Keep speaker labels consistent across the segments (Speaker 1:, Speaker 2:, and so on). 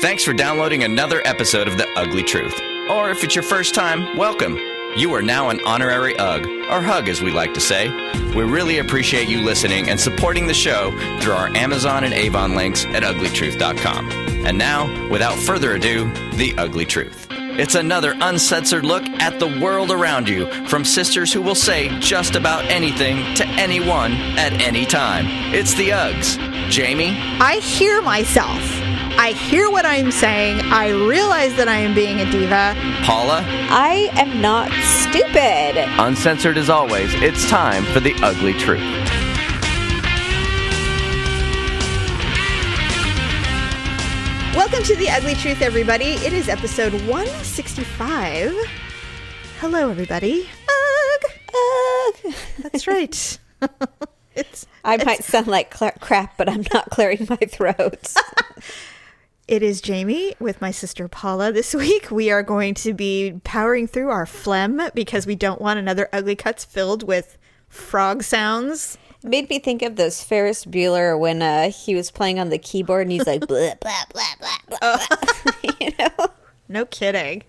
Speaker 1: Thanks for downloading another episode of The Ugly Truth. Or if it's your first time, welcome. You are now an honorary UG, or HUG as we like to say. We really appreciate you listening and supporting the show through our Amazon and Avon links at uglytruth.com. And now, without further ado, The Ugly Truth. It's another uncensored look at the world around you from sisters who will say just about anything to anyone at any time. It's the Uggs. Jamie,
Speaker 2: I hear myself. I hear what I'm saying. I realize that I am being a diva.
Speaker 1: Paula,
Speaker 3: I am not stupid.
Speaker 1: uncensored as always, it's time for The Ugly Truth.
Speaker 2: Welcome to The Ugly Truth, everybody. It is episode 165. Hello, everybody. Ugh.
Speaker 3: Ugh.
Speaker 2: That's right. it's
Speaker 3: I might sound like cla crap, but I'm not clearing my throat.
Speaker 2: It is Jamie with my sister Paula. This week we are going to be powering through our phlegm because we don't want another ugly cuts filled with frog sounds.
Speaker 3: Made me think of this Ferris Bueller when uh, he was playing on the keyboard and he's like blah blah blah blah. blah. you know,
Speaker 2: No kidding.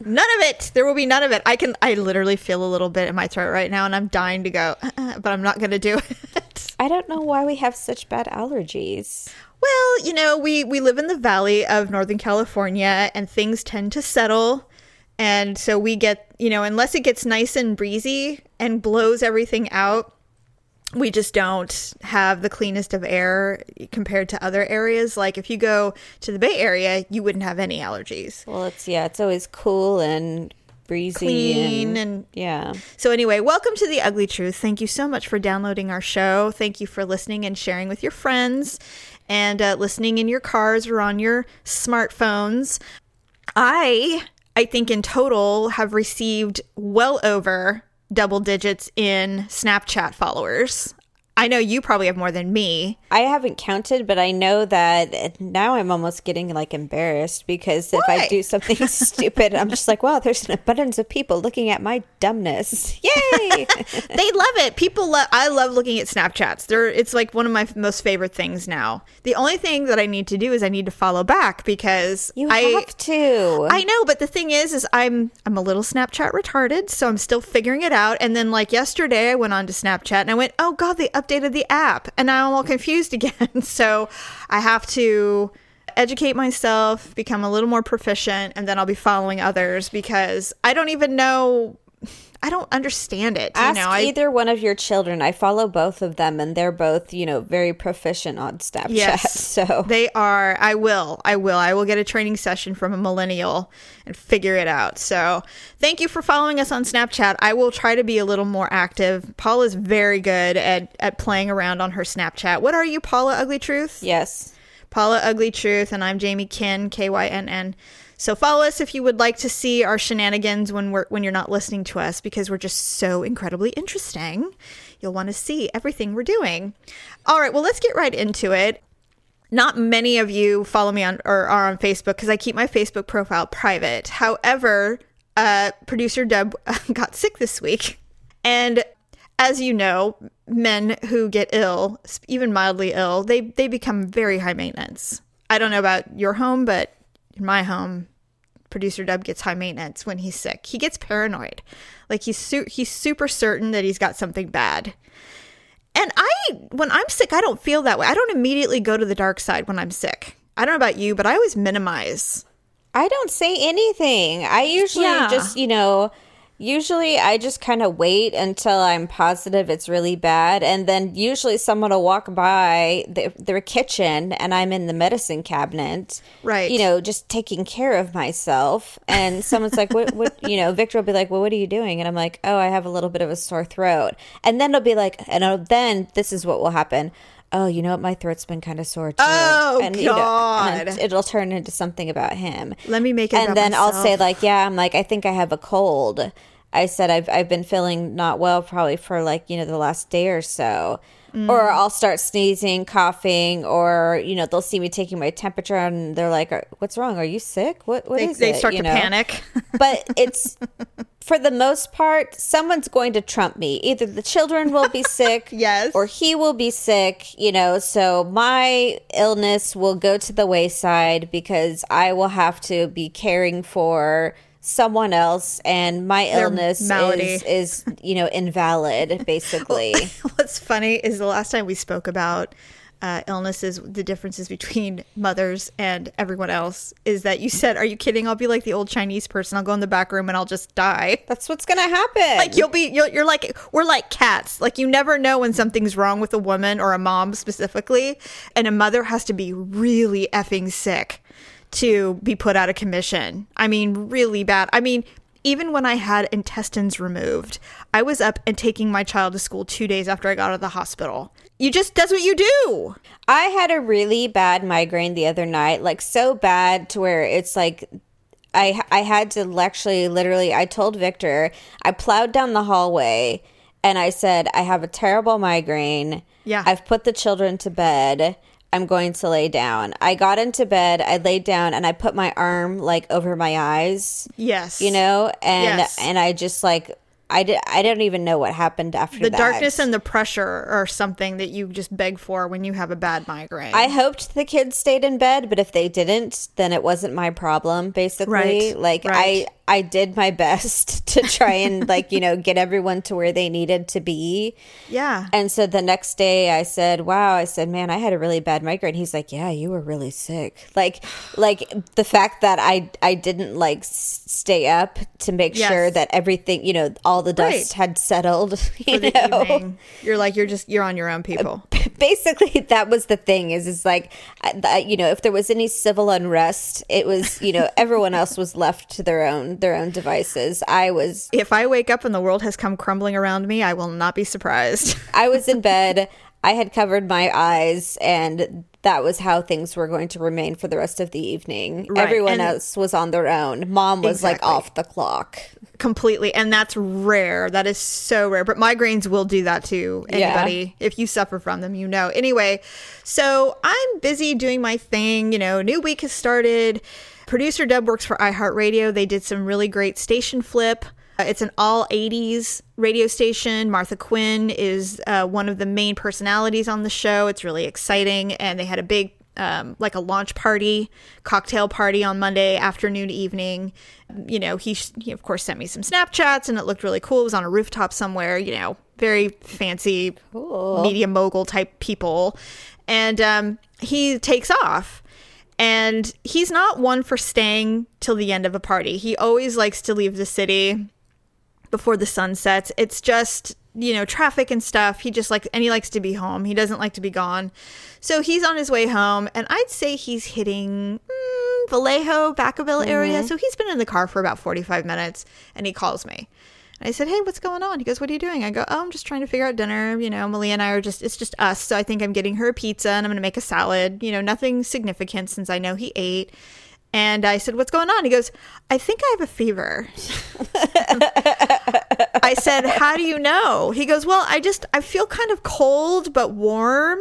Speaker 2: None of it. There will be none of it. I can. I literally feel a little bit in my throat right now, and I'm dying to go, uh-uh, but I'm not going to do it.
Speaker 3: I don't know why we have such bad allergies.
Speaker 2: Well, you know, we we live in the valley of Northern California, and things tend to settle, and so we get, you know, unless it gets nice and breezy and blows everything out, we just don't have the cleanest of air compared to other areas. Like if you go to the Bay Area, you wouldn't have any allergies.
Speaker 3: Well, it's yeah, it's always cool and breezy
Speaker 2: Clean
Speaker 3: and,
Speaker 2: and-
Speaker 3: yeah.
Speaker 2: So, anyway, welcome to The Ugly Truth. Thank you so much for downloading our show. Thank you for listening and sharing with your friends and uh, listening in your cars or on your smartphones. I, I think in total, have received well over double digits in Snapchat followers. I know you probably have more than me.
Speaker 3: I haven't counted, but I know that now I'm almost getting like embarrassed because if I do something stupid, I'm just like, wow, there's an abundance of people looking at my dumbness. Yay!
Speaker 2: they love it. People love. I love looking at Snapchats. They're. It's like one of my most favorite things now. The only thing that I need to do is I need to follow back because
Speaker 3: you
Speaker 2: I
Speaker 3: have to.
Speaker 2: I know, but the thing is, is I'm I'm a little Snapchat retarded, so I'm still figuring it out. And then like yesterday, I went on to Snapchat and I went, oh god, they updated the app, and now I'm all confused again. so I have to educate myself, become a little more proficient, and then I'll be following others because I don't even know. I don't understand it.
Speaker 3: Ask
Speaker 2: you know, I,
Speaker 3: either one of your children. I follow both of them, and they're both, you know, very proficient on Snapchat.
Speaker 2: Yes.
Speaker 3: So
Speaker 2: They are. I will. I will. I will get a training session from a millennial and figure it out. So, thank you for following us on Snapchat. I will try to be a little more active. Paula is very good at at playing around on her Snapchat. What are you, Paula Ugly Truth?
Speaker 3: yes,
Speaker 2: Paula Ugly Truth, and I'm Jamie Kynn, K Y N N. So follow us if you would like to see our shenanigans when we're when you're not listening to us because we're just so incredibly interesting. You'll want to see everything we're doing. All right, well let's get right into it. Not many of you follow me on or are on Facebook because I keep my Facebook profile private. However, uh, producer Deb got sick this week, and as you know, men who get ill, even mildly ill, they they become very high maintenance. I don't know about your home, but in my home, producer Dub gets high maintenance when he's sick. He gets paranoid, like he's su- he's super certain that he's got something bad. And I, when I'm sick, I don't feel that way. I don't immediately go to the dark side when I'm sick. I don't know about you, but I always minimize.
Speaker 3: I don't say anything. I usually
Speaker 2: Yeah.
Speaker 3: just, you know, usually I just kind of wait until I'm positive it's really bad. And then usually someone will walk by the, their kitchen and I'm in the medicine cabinet.
Speaker 2: Right.
Speaker 3: You know, just taking care of myself. And someone's like, what, what, you know, Victor will be like, well, what are you doing? And I'm like, oh, I have a little bit of a sore throat. And then it'll be like, and then this is what will happen. Oh, you know what? My throat's been kind of sore too.
Speaker 2: Oh,
Speaker 3: and, you know, and
Speaker 2: God.
Speaker 3: it'll turn into something about him
Speaker 2: Let me make it
Speaker 3: and then I'll say like, yeah, I'm like, I think I have a cold. I said I've I've been feeling not well probably for like you know the last day or so,
Speaker 2: Mm.
Speaker 3: or I'll start sneezing, coughing, or you know they'll see me taking my temperature and they're like, "What's wrong? Are you sick? What what
Speaker 2: They,
Speaker 3: is
Speaker 2: they
Speaker 3: it?"
Speaker 2: start
Speaker 3: You
Speaker 2: to
Speaker 3: know?
Speaker 2: panic.
Speaker 3: But it's for the most part, someone's going to trump me. Either the children will be sick,
Speaker 2: Yes.
Speaker 3: or he will be sick, you know. So my illness will go to the wayside because I will have to be caring for someone else, and my illness
Speaker 2: malady.
Speaker 3: is is you know invalid, basically.
Speaker 2: What's funny is the last time we spoke about uh, illnesses, the differences between mothers and everyone else is that you said, "Are you kidding? I'll be like the old Chinese person. I'll go in the back room and I'll just die."
Speaker 3: That's what's gonna happen.
Speaker 2: Like you'll be, you'll, you're like we're like cats. Like you never know when something's wrong with a woman or a mom specifically, and a mother has to be really effing sick to be put out of commission. I mean, really bad. I mean. Even when I had intestines removed, I was up and taking my child to school two days after I got out of the hospital. You just, that's what you do.
Speaker 3: I had a really bad migraine the other night, like so bad to where it's like I I had to actually literally I told Victor, I plowed down the hallway and I said, I have a terrible migraine.
Speaker 2: Yeah.
Speaker 3: I've put the children to bed. I'm going to lay down. I got into bed, I laid down and I put my arm like over my eyes,
Speaker 2: Yes.
Speaker 3: you know, and
Speaker 2: Yes.
Speaker 3: and I just like I, don't even know what happened after
Speaker 2: the
Speaker 3: that.
Speaker 2: darkness and the pressure are something that you just beg for when you have a bad migraine.
Speaker 3: I hoped the kids stayed in bed, but if they didn't, then it wasn't my problem. Basically,
Speaker 2: Right,
Speaker 3: like
Speaker 2: right.
Speaker 3: I I did my best to try and like you know get everyone to where they needed to be.
Speaker 2: yeah.
Speaker 3: And so the next day, I said, "Wow!" I said, "Man, I had a really bad migraine." He's like, "Yeah, you were really sick." Like, like the fact that I I didn't like stay up to make
Speaker 2: Yes.
Speaker 3: sure that everything you know all the dust
Speaker 2: Right.
Speaker 3: had settled. You know?
Speaker 2: Evening. You're like you're just you're on your own, uh, people.
Speaker 3: basically that was the thing is is like you know if there was any civil unrest it was you know everyone else was left to their own their own devices i was
Speaker 2: If I wake up and the world has come crumbling around me, I will not be surprised.
Speaker 3: i was in bed i had covered my eyes and that was how things were going to remain for the rest of the evening
Speaker 2: Right,
Speaker 3: everyone
Speaker 2: and-
Speaker 3: else was on their own mom was
Speaker 2: Exactly.
Speaker 3: like off the clock
Speaker 2: Completely. And that's rare. That is so rare. But migraines will do that to
Speaker 3: Yeah.
Speaker 2: anybody. If you suffer from them, you know. Anyway, so I'm busy doing my thing. You know, new week has started. Producer Deb works for iHeartRadio. They did some really great station flip. Uh, It's an all 80s radio station. Martha Quinn is uh, one of the main personalities on the show. It's really exciting. And they had a big um, like a launch party, cocktail party on Monday afternoon, evening. You know, he, he of course sent me some Snapchats and it looked really cool. It was on a rooftop somewhere, you know, very fancy media mogul type people. And um, he takes off. And he's not one for staying till the end of a party. He always likes to leave the city before the sun sets. It's just, you know, traffic and stuff. He just likes, and he likes to be home. He doesn't like to be gone. So he's on his way home, and I'd say he's hitting mm, Vallejo, Vacaville area. So he's been in the car for about 45 minutes, and he calls me. And I said, Hey, what's going on? He goes, What are you doing? I go, Oh, I'm just trying to figure out dinner. You know, Malia and I are just, it's just us. So I think I'm getting her a pizza and I'm going to make a salad. You know, nothing significant since I know he ate. And I said, What's going on? He goes, I think I have a fever. I said, How do you know? He goes, Well, I just, I feel kind of cold but warm.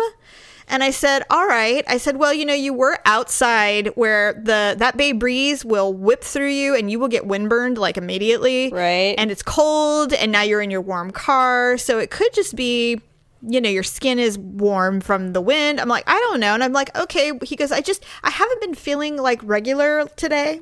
Speaker 2: And I said, "All right." I said, "Well, you know, you were outside where the that bay breeze will whip through you and you will get windburned like immediately.
Speaker 3: Right.
Speaker 2: And it's cold and now you're in your warm car, so it could just be you know, your skin is warm from the wind. I'm like, I don't know. And I'm like, okay. He goes, I just, I haven't been feeling like regular today.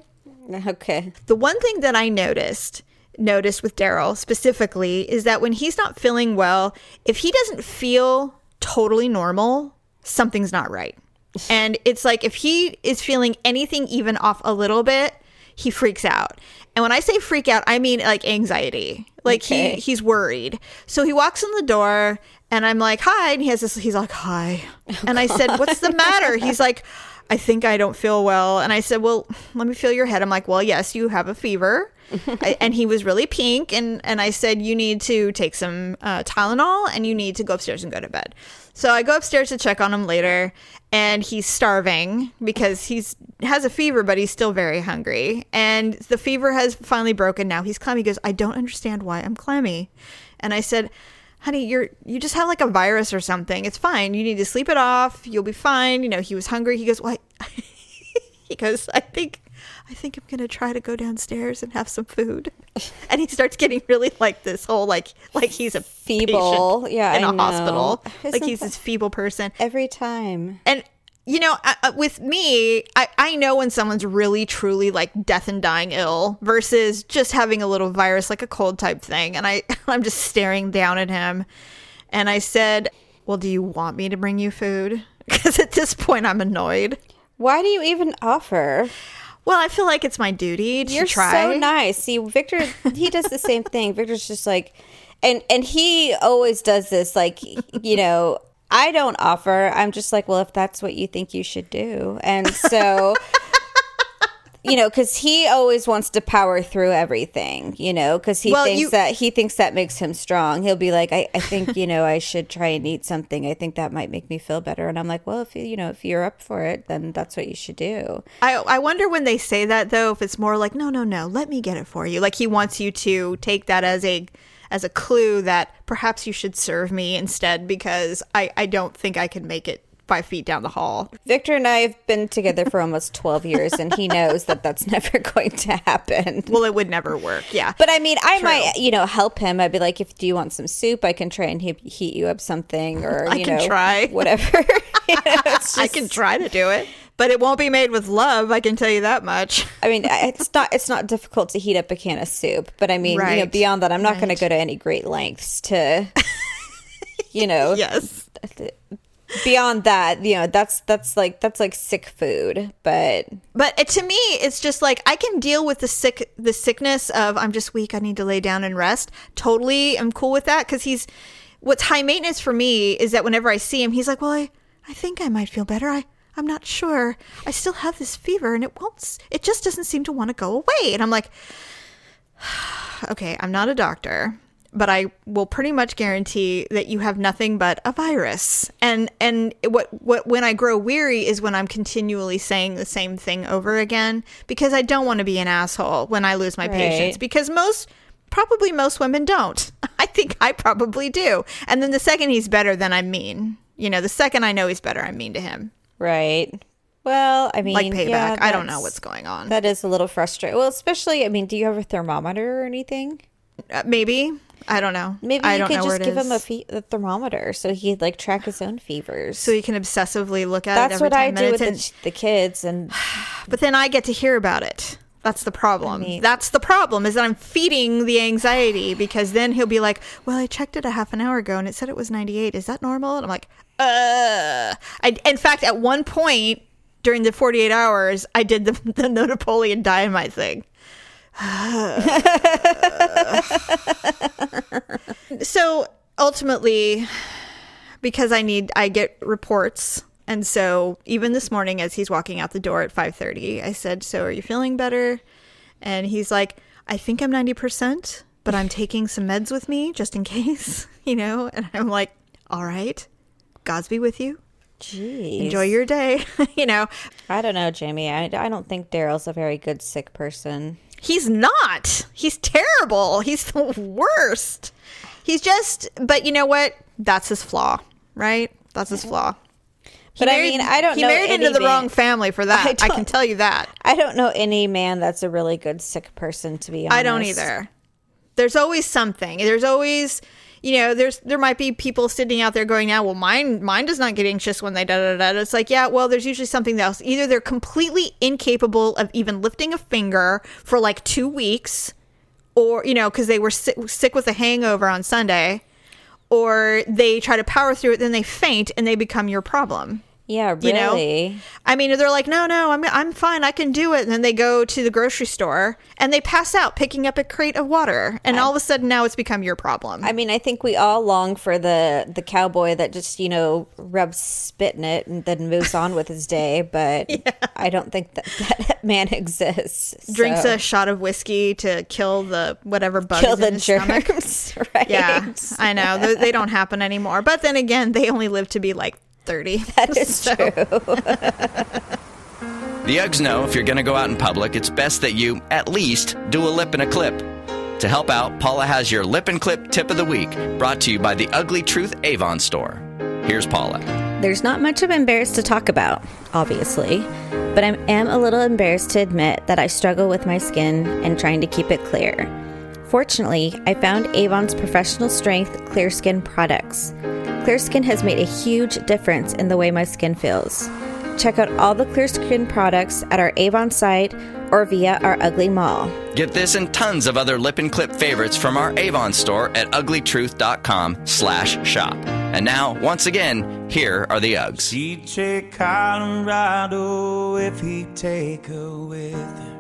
Speaker 3: okay
Speaker 2: The one thing that I noticed noticed with Daryl specifically is that when he's not feeling well, if he doesn't feel totally normal, something's not right. And it's like if he is feeling anything even off a little bit, he freaks out. And when I say freak out, I mean like anxiety. Like
Speaker 3: Okay.
Speaker 2: he he's worried. So he walks in the door and I'm like, "Hi." And he has this he's like, "Hi." And I said, "What's the matter?" He's like, I think I don't feel well. And I said, Well, let me feel your head. I'm like, Well, yes, you have a fever. I, and he was really pink. And, and I said, You need to take some uh, Tylenol and you need to go upstairs and go to bed. So I go upstairs to check on him later. And he's starving because he's has a fever, but he's still very hungry. And the fever has finally broken. Now he's clammy. He goes, I don't understand why I'm clammy. And I said, honey you're you just have like a virus or something it's fine you need to sleep it off you'll be fine you know he was hungry he goes I-" he goes i think I think I'm gonna try to go downstairs and have some food. And he starts getting really like this whole like like he's a
Speaker 3: Feeble. Yeah,
Speaker 2: in
Speaker 3: I
Speaker 2: a
Speaker 3: know.
Speaker 2: hospital. like
Speaker 3: Isn't
Speaker 2: he's
Speaker 3: that-
Speaker 2: this feeble person.
Speaker 3: Every time.
Speaker 2: And you know, I- I- with me, I, I know when someone's really truly like death and dying ill versus just having a little virus like a cold type thing. And I I'm just staring down at him, and I said, "Well, do you want me to bring you food?" Because at this point, I'm annoyed.
Speaker 3: Why do you even offer?
Speaker 2: Well, I feel like it's my duty to
Speaker 3: You're
Speaker 2: try.
Speaker 3: so nice. See, Victor, he does the same thing. Victor's just like, and and he always does this. Like, you know, I don't offer. I'm just like, well, if that's what you think you should do, and so. You know, because he always wants to power through everything. You know, because he
Speaker 2: Well,
Speaker 3: thinks
Speaker 2: you-
Speaker 3: that he thinks that makes him strong. He'll be like, I, I think you know, I should try and eat something. I think that might make me feel better. And I'm like, well, if you you know, if you're up for it, then that's what you should do.
Speaker 2: I I wonder when they say that though, if it's more like, no, no, no, let me get it for you. Like he wants you to take that as a as a clue that perhaps you should serve me instead because I I don't think I can make it five feet down the hall.
Speaker 3: Victor and I have been together for almost 12 years, and he knows that that's never going to happen.
Speaker 2: Well, it would never work. Yeah.
Speaker 3: But I mean, I
Speaker 2: True.
Speaker 3: might, you know, help him. I'd be like, if do you want some soup, I can try and heat, heat you up something, or
Speaker 2: I
Speaker 3: you
Speaker 2: can
Speaker 3: know,
Speaker 2: try.
Speaker 3: whatever. You know, it's
Speaker 2: I can try to do it, but it won't be made with love. I can tell you that much.
Speaker 3: I mean, it's not it's not difficult to heat up a can of soup, but I mean, you know, beyond that, I'm not going to go to any great lengths to, you know,
Speaker 2: Yes.
Speaker 3: Beyond that, you know, that's that's like that's like sick food, but
Speaker 2: But to me, it's just like I can deal with the sick, the sickness of I'm just weak. I need to lay down and rest. Totally, I'm cool with that because he's. What's high maintenance for me is that whenever I see him, he's like, "Well, I, I think I might feel better. I, I'm not sure. I still have this fever, and it won't. It just doesn't seem to want to go away." And I'm like, "Okay, I'm not a doctor." But I will pretty much guarantee that you have nothing but a virus. And and what what when I grow weary is when I'm continually saying the same thing over again because I don't want to be an asshole when I lose my patience
Speaker 3: Right.
Speaker 2: because most probably most women don't. I think I probably do. And then the second he's better then I'm mean. You know, the second I know he's better I'm mean to him.
Speaker 3: right. Well, I mean,
Speaker 2: Like payback.
Speaker 3: yeah,
Speaker 2: I don't know what's going on.
Speaker 3: That is a little frustrating. Well, especially, I mean, do you have a thermometer or anything?
Speaker 2: Uh, maybe. I don't know.
Speaker 3: Maybe
Speaker 2: I
Speaker 3: you could just give him a, fe- a thermometer so he'd like track his own fevers.
Speaker 2: so you can obsessively look at
Speaker 3: That's what I
Speaker 2: 10
Speaker 3: do with
Speaker 2: minutes
Speaker 3: the, the kids, and
Speaker 2: But then I get to hear about it. That's the problem.
Speaker 3: mean-
Speaker 2: That's the problem is that I'm feeding the anxiety because then he'll be like, "Well, I checked it a half an hour ago and it said it was 98. Is that normal?" And I'm like, "Uh." I, in fact, at one point during the 48 hours, I did the the no Napoleon dynamite thing. so ultimately, because I need, I get reports. And so even this morning, as he's walking out the door at 5:30, I said, "So are you feeling better?" And he's like, "I think I'm 90%, but I'm taking some meds with me just in case, you know." And I'm like, "All right, God's be with you.
Speaker 3: geez,
Speaker 2: Enjoy your day." you know,
Speaker 3: I don't know, Jamie. I, I don't think Daryl's a very good sick person.
Speaker 2: He's not. He's terrible. He's the worst. He's just, but you know what? That's his flaw, right? That's his flaw. He
Speaker 3: But I
Speaker 2: married-
Speaker 3: mean, I don't
Speaker 2: He married into the
Speaker 3: man-
Speaker 2: wrong family for that.
Speaker 3: I
Speaker 2: I, can tell you that.
Speaker 3: I don't know any man that's a really good sick person. To be honest,
Speaker 2: I don't either. There's always something. There's always, you know, there's there might be people sitting out there going, "Now, well, mine mine does not get anxious when they da da da." da." It's like, yeah, well, there's usually something else. Either they're completely incapable of even lifting a finger for like two weeks, or you know, because they were sick, sick with a hangover on Sunday, or they try to power through it, then they faint and they become your problem.
Speaker 3: Yeah, really.
Speaker 2: You know? I mean, they're like, no, no, I'm I'm fine, I can do it. And then they go to the grocery store and they pass out picking up a crate of water, and all of a sudden now it's become your problem.
Speaker 3: I mean, I think we all long for the the cowboy that just you know rubs spit in it and then moves on with his day. But I don't think that that man exists.
Speaker 2: Drinks a shot of whiskey to kill the whatever bugs
Speaker 3: kill the
Speaker 2: his stomach.
Speaker 3: germs, right?
Speaker 2: Yeah, I know they, they don't happen anymore. But then again, they only live to be like thirty.
Speaker 3: that is
Speaker 2: So-
Speaker 3: true.
Speaker 1: The Uggs know if you're going to go out in public, it's best that you, at least, do a lip and a clip. To help out, Paula has your lip and clip tip of the week, brought to you by the Ugly Truth Avon store. Here's Paula.
Speaker 3: There's not much I'm embarrassed to talk about, obviously, but I am a little embarrassed to admit that I struggle with my skin and trying to keep it clear. Fortunately, I found Avon's professional strength Clear Skin products. Clear Skin has made a huge difference in the way my skin feels. Check out all the Clear Skin products at our Avon site or via our Ugly Mall.
Speaker 1: Get this and tons of other lip and clip favorites from our Avon store at uglytruth.com slash shop. And now, once again, here are the Uggs.
Speaker 4: DJ Colorado if he take her with him.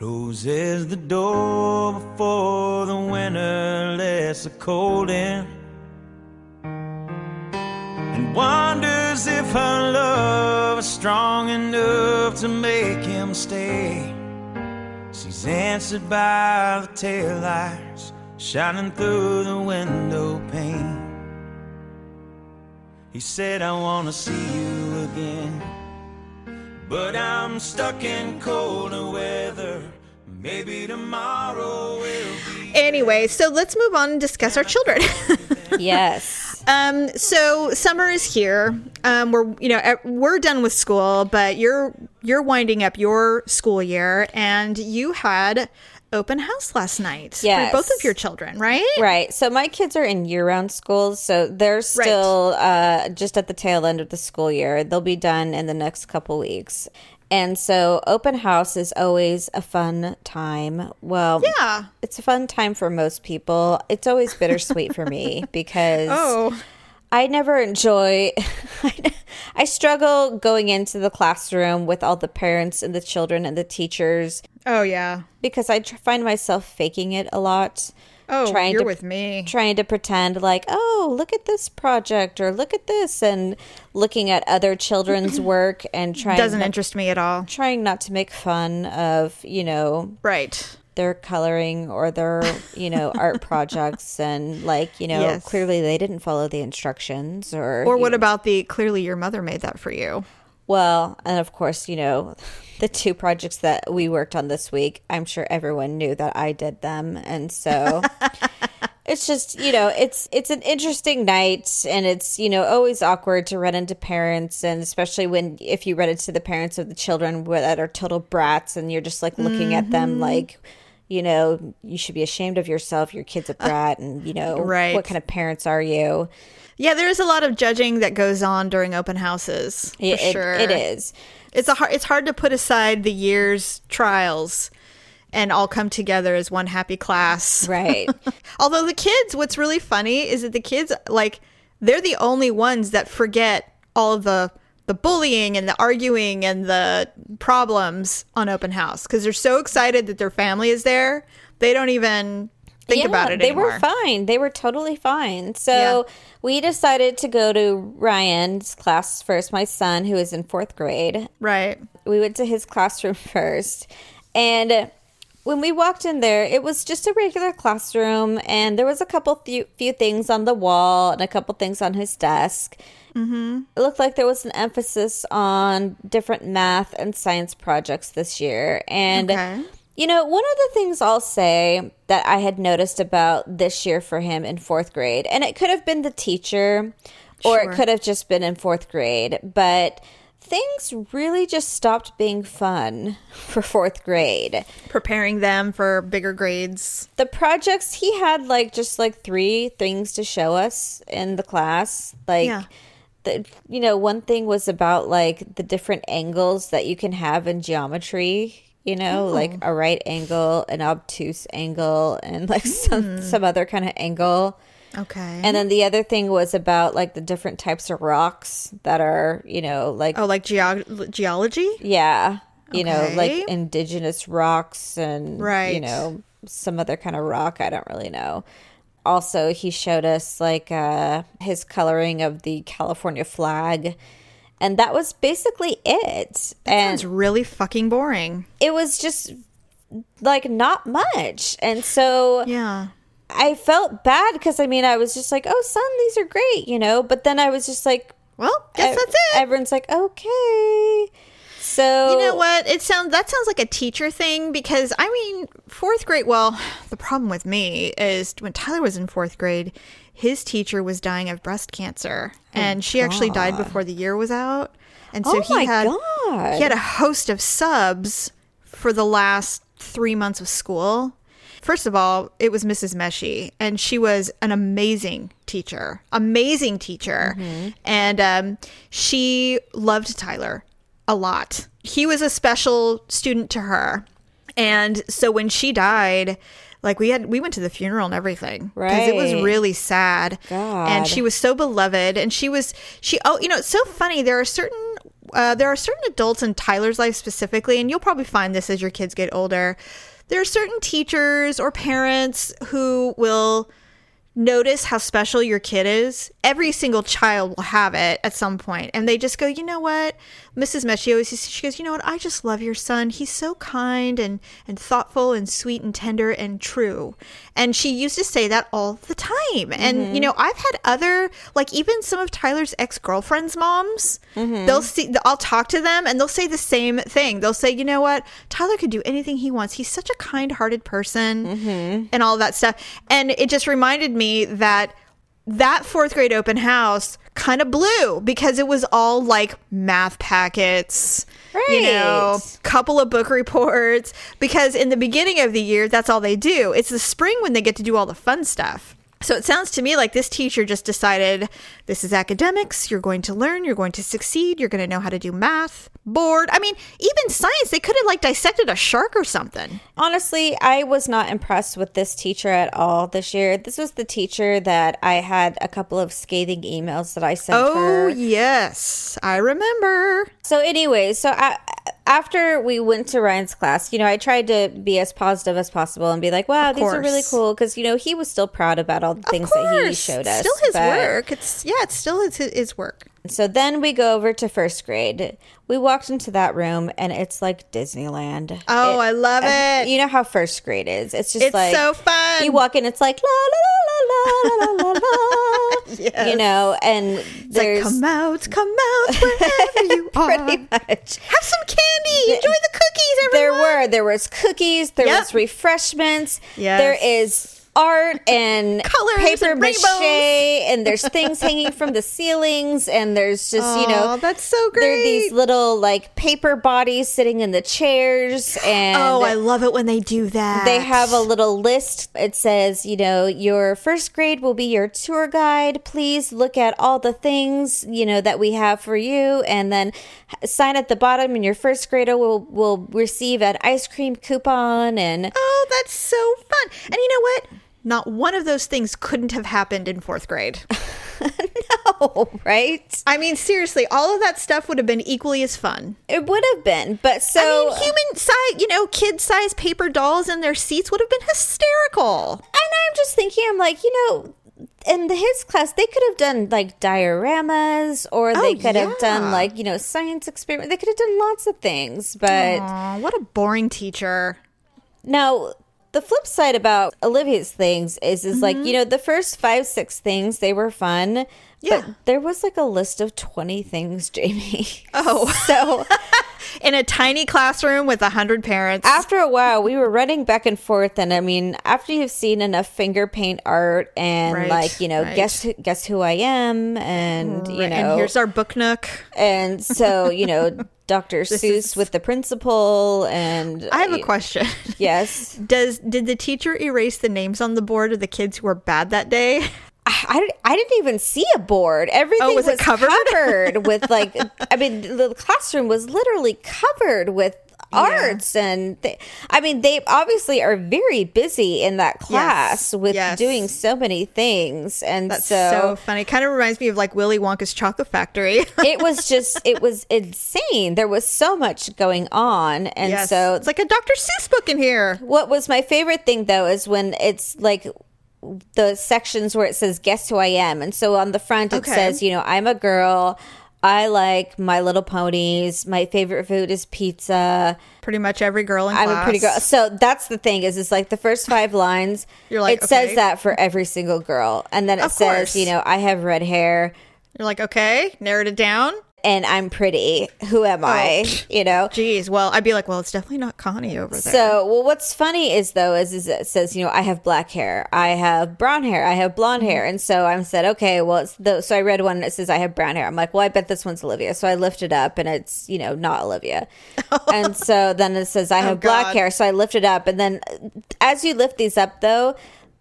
Speaker 4: Closes the door before the winter lets the cold in. And wonders if her love is strong enough to make him stay. She's answered by the taillights shining through the window pane. He said, I wanna see you again. But I'm stuck in colder weather. Maybe tomorrow will be.
Speaker 2: Anyway, so let's move on and discuss our children.
Speaker 3: Yes.
Speaker 2: um, so summer is here. Um, we're you know we're done with school, but you're you're winding up your school year, and you had open house last night
Speaker 3: Yes.
Speaker 2: for both of your children, right?
Speaker 3: Right. So my kids are in year round schools, so they're still uh, just at the tail end of the school year. They'll be done in the next couple weeks. And so open house is always a fun time. Well,
Speaker 2: Yeah.
Speaker 3: it's a fun time for most people. It's always bittersweet for me because
Speaker 2: Oh,
Speaker 3: I never enjoy. I struggle going into the classroom with all the parents and the children and the teachers
Speaker 2: oh yeah.
Speaker 3: because I tr- find myself faking it a lot.
Speaker 2: Oh,
Speaker 3: trying
Speaker 2: you're
Speaker 3: to,
Speaker 2: with me.
Speaker 3: Trying to pretend like, oh, look at this project or look at this, and looking at other children's work and trying
Speaker 2: Doesn't
Speaker 3: not,
Speaker 2: interest me at all.
Speaker 3: trying not to make fun of you know
Speaker 2: Right.
Speaker 3: Their coloring or their you know art projects and like you know
Speaker 2: Yes.
Speaker 3: clearly they didn't follow the instructions or
Speaker 2: Or what about the clearly your mother made that for you?
Speaker 3: Well, and of course, you know, the two projects that we worked on this week, I'm sure everyone knew that I did them. And so it's just, you know, it's it's an interesting night and it's, you know, always awkward to run into parents and especially when if you run into the parents of the children that are total brats and you're just like looking at them mm-hmm. like you know, you should be ashamed of yourself. Your kid's a brat, and you know,
Speaker 2: Right.
Speaker 3: what kind of parents are you?
Speaker 2: Yeah, there is a lot of judging that goes on during open houses. For
Speaker 3: It- it-
Speaker 2: sure.
Speaker 3: it is.
Speaker 2: It's a hard, it's hard to put aside the year's trials and all come together as one happy class.
Speaker 3: Right.
Speaker 2: Although the kids, what's really funny is that the kids like they're the only ones that forget all of the the bullying and the arguing and the problems on open house because they're so excited that their family is there. They don't even think about it
Speaker 3: they
Speaker 2: anymore.
Speaker 3: were fine. They were totally fine. So
Speaker 2: Yeah.
Speaker 3: we decided to go to Ryan's class first, my son, who is in fourth grade.
Speaker 2: Right.
Speaker 3: We went to his classroom first. And when we walked in there, it was just a regular classroom, and there was a couple few, few things on the wall and a couple things on his desk. Mm-hmm. It looked like there was an emphasis on different math and science projects this year. And
Speaker 2: Okay.
Speaker 3: you know, one of the things I'll say that I had noticed about this year for him in fourth grade, and it could have been the teacher or
Speaker 2: Sure.
Speaker 3: it could have just been in fourth grade, but things really just stopped being fun for fourth grade.
Speaker 2: Preparing them for bigger grades.
Speaker 3: The projects, he had like just like three things to show us in the class. Like,
Speaker 2: Yeah.
Speaker 3: The, you know, one thing was about like the different angles that you can have in geometry. You know, oh. like a right angle, an obtuse angle, and like some hmm. some other kind of angle.
Speaker 2: Okay.
Speaker 3: And then the other thing was about like the different types of rocks that are, you know, like
Speaker 2: oh, like geog- geology?
Speaker 3: yeah, you know, like indigenous rocks and
Speaker 2: right.
Speaker 3: you know some other kind of rock. I don't really know. Also, he showed us like uh, his coloring of the California flag, and that was basically it. and
Speaker 2: It's really fucking boring.
Speaker 3: it was just like not much. And so
Speaker 2: Yeah.
Speaker 3: I felt bad because I mean I was just like, oh, son, these are great, you know. But then I was just like,
Speaker 2: Well, guess that's it.
Speaker 3: Everyone's like, okay. So
Speaker 2: You know what? It sounds that sounds like a teacher thing because I mean, fourth grade. Well, the problem with me is when Tyler was in fourth grade, his teacher was dying of breast cancer, and she actually died before the year was out. And so
Speaker 3: Oh
Speaker 2: he had
Speaker 3: God.
Speaker 2: he had a host of subs for the last three months of school. First of all, it was Mrs. Meshy, and she was an amazing teacher, amazing teacher, and um, she loved Tyler a lot. He was a special student to her, and so when she died, like we had, we went to the funeral and everything because it was really sad, and she was so beloved, and she was she. Oh, you know, it's so funny. There are certain uh, there are certain adults in Tyler's life specifically, and you'll probably find this as your kids get older. There are certain teachers or parents who will notice how special your kid is. Every single child will have it at some point, and they just go, you know what, Mrs. Mesh, she always she goes, you know what, I just love your son. He's so kind and and thoughtful and sweet and tender and true. And she used to say that all the time. And you mm-hmm. know, I've had other like even some of Tyler's ex girlfriends' moms. Mm-hmm. They'll see. I'll talk to them, and they'll say the same thing. They'll say, you know what, Tyler could do anything he wants. He's such a kind hearted person, mm-hmm. and all that stuff. And it just reminded me that that fourth grade open house kind of blew because it was all like math packets you know
Speaker 3: Right.
Speaker 2: couple of book reports because in the beginning of the year that's all they do it's the spring when they get to do all the fun stuff so it sounds to me like this teacher just decided this is academics you're going to learn you're going to succeed you're going to know how to do math board i mean even science they could have like dissected a shark or something
Speaker 3: Honestly, I was not impressed with this teacher at all this year. This was the teacher that I had a couple of scathing emails that I sent
Speaker 2: oh
Speaker 3: her.
Speaker 2: yes i remember
Speaker 3: So, anyways, so I, after we went to Ryan's class, you know, I tried to be as positive as possible and be like, "Wow, these are really cool," because you know he was still proud about all the things that he showed us.
Speaker 2: Still his
Speaker 3: but-
Speaker 2: work. It's yeah, it's still his his work.
Speaker 3: So then we go over to first grade. We walked into that room and it's like Disneyland.
Speaker 2: Oh, I love it.
Speaker 3: You know how first grade is. It's just
Speaker 2: It's
Speaker 3: like
Speaker 2: so fun.
Speaker 3: You walk in, it's like la la la la la la la la.
Speaker 2: Yes.
Speaker 3: You know, and
Speaker 2: It's
Speaker 3: there's
Speaker 2: like come out, come out wherever you are.
Speaker 3: pretty much.
Speaker 2: Have some candy. Enjoy the cookies.
Speaker 3: There were there was cookies, there
Speaker 2: Yep.
Speaker 3: was refreshments,
Speaker 2: Yes.
Speaker 3: there is art and
Speaker 2: Colors
Speaker 3: paper
Speaker 2: and
Speaker 3: mache and there's things hanging from the ceilings and there's just you know
Speaker 2: that's so
Speaker 3: there are these little like paper bodies sitting in the chairs and
Speaker 2: Oh, I love it when they do that.
Speaker 3: they have a little list. It says, you know, your first grade will be your tour guide. Please look at all the things, you know, that we have for you. And then sign at the bottom, and your first grader will, will receive an ice cream coupon. And
Speaker 2: Oh, that's so fun. And you know what? Not one of those things couldn't have happened in fourth grade.
Speaker 3: no, right?
Speaker 2: I mean, seriously, all of that stuff would have been equally as fun.
Speaker 3: It would have been. But so.
Speaker 2: I mean, human size, you know, kid size paper dolls in their seats would have been hysterical.
Speaker 3: And I'm just thinking, I'm like, you know, in the his class, they could have done like dioramas, or oh, they
Speaker 2: Oh,
Speaker 3: could have done like you know science experiment. They could have done lots of things, but
Speaker 2: Aw, what a boring teacher.
Speaker 3: now the flip side about Olivia's things is is
Speaker 2: Mm-hmm.
Speaker 3: like you know the first five six things they were fun.
Speaker 2: Yeah.
Speaker 3: But there was like a list of 20 things, Jamie.
Speaker 2: Oh.
Speaker 3: So
Speaker 2: In a tiny classroom with a hundred parents.
Speaker 3: after a while, we were running back and forth. And I mean, after you've seen enough finger paint art and
Speaker 2: Right,
Speaker 3: like, you know,
Speaker 2: right.
Speaker 3: guess, who- guess who I am. And, mm,
Speaker 2: you
Speaker 3: know,
Speaker 2: and here's our book nook.
Speaker 3: And so, you know, Dr. Seuss
Speaker 2: is-
Speaker 3: with the principal and
Speaker 2: I have a question.
Speaker 3: Yes.
Speaker 2: Does did the teacher erase the names on the board of the kids who were bad that day?
Speaker 3: I, I didn't even see a board. Everything
Speaker 2: Oh, was
Speaker 3: was,
Speaker 2: covered?
Speaker 3: covered with like I mean the classroom was literally covered with arts and they, I mean they obviously are very busy in that class with
Speaker 2: yes.
Speaker 3: doing so many things and
Speaker 2: That's so,
Speaker 3: so,
Speaker 2: funny. Kind of reminds me of like Willy Wonka's Chocolate Factory.
Speaker 3: it was just it was insane. There was so much going on and
Speaker 2: yes.
Speaker 3: so
Speaker 2: it's like a Dr. Seuss book in here.
Speaker 3: What was my favorite thing though is when it's like the sections where it says guess who I am. And so on the front it
Speaker 2: Okay.
Speaker 3: says, you know, I'm a girl. I like My Little Ponies. My favorite food is pizza.
Speaker 2: Pretty much every girl in
Speaker 3: I'm
Speaker 2: class.
Speaker 3: a pretty girl. So that's the thing is it's like the first five lines.
Speaker 2: You're like,
Speaker 3: it says that for every single girl. And then it
Speaker 2: Of
Speaker 3: says,
Speaker 2: course.
Speaker 3: you know, I have red hair.
Speaker 2: You're like, okay, narrowed it down.
Speaker 3: And I'm pretty. Who am oh. I? You know?
Speaker 2: Jeez. Well, I'd be like, well, it's definitely not Connie over there.
Speaker 3: So, well, what's funny is though, is, is it says, you know, I have black hair, I have brown hair, I have blonde hair, mm-hmm. and so I'm said, okay, well, it's the so I read one that says I have brown hair. I'm like, well, I bet this one's Olivia. So I lift it up, and it's you know not Olivia, and so then it says I oh, have black
Speaker 2: God.
Speaker 3: hair. So I lift it up, and then as you lift these up, though.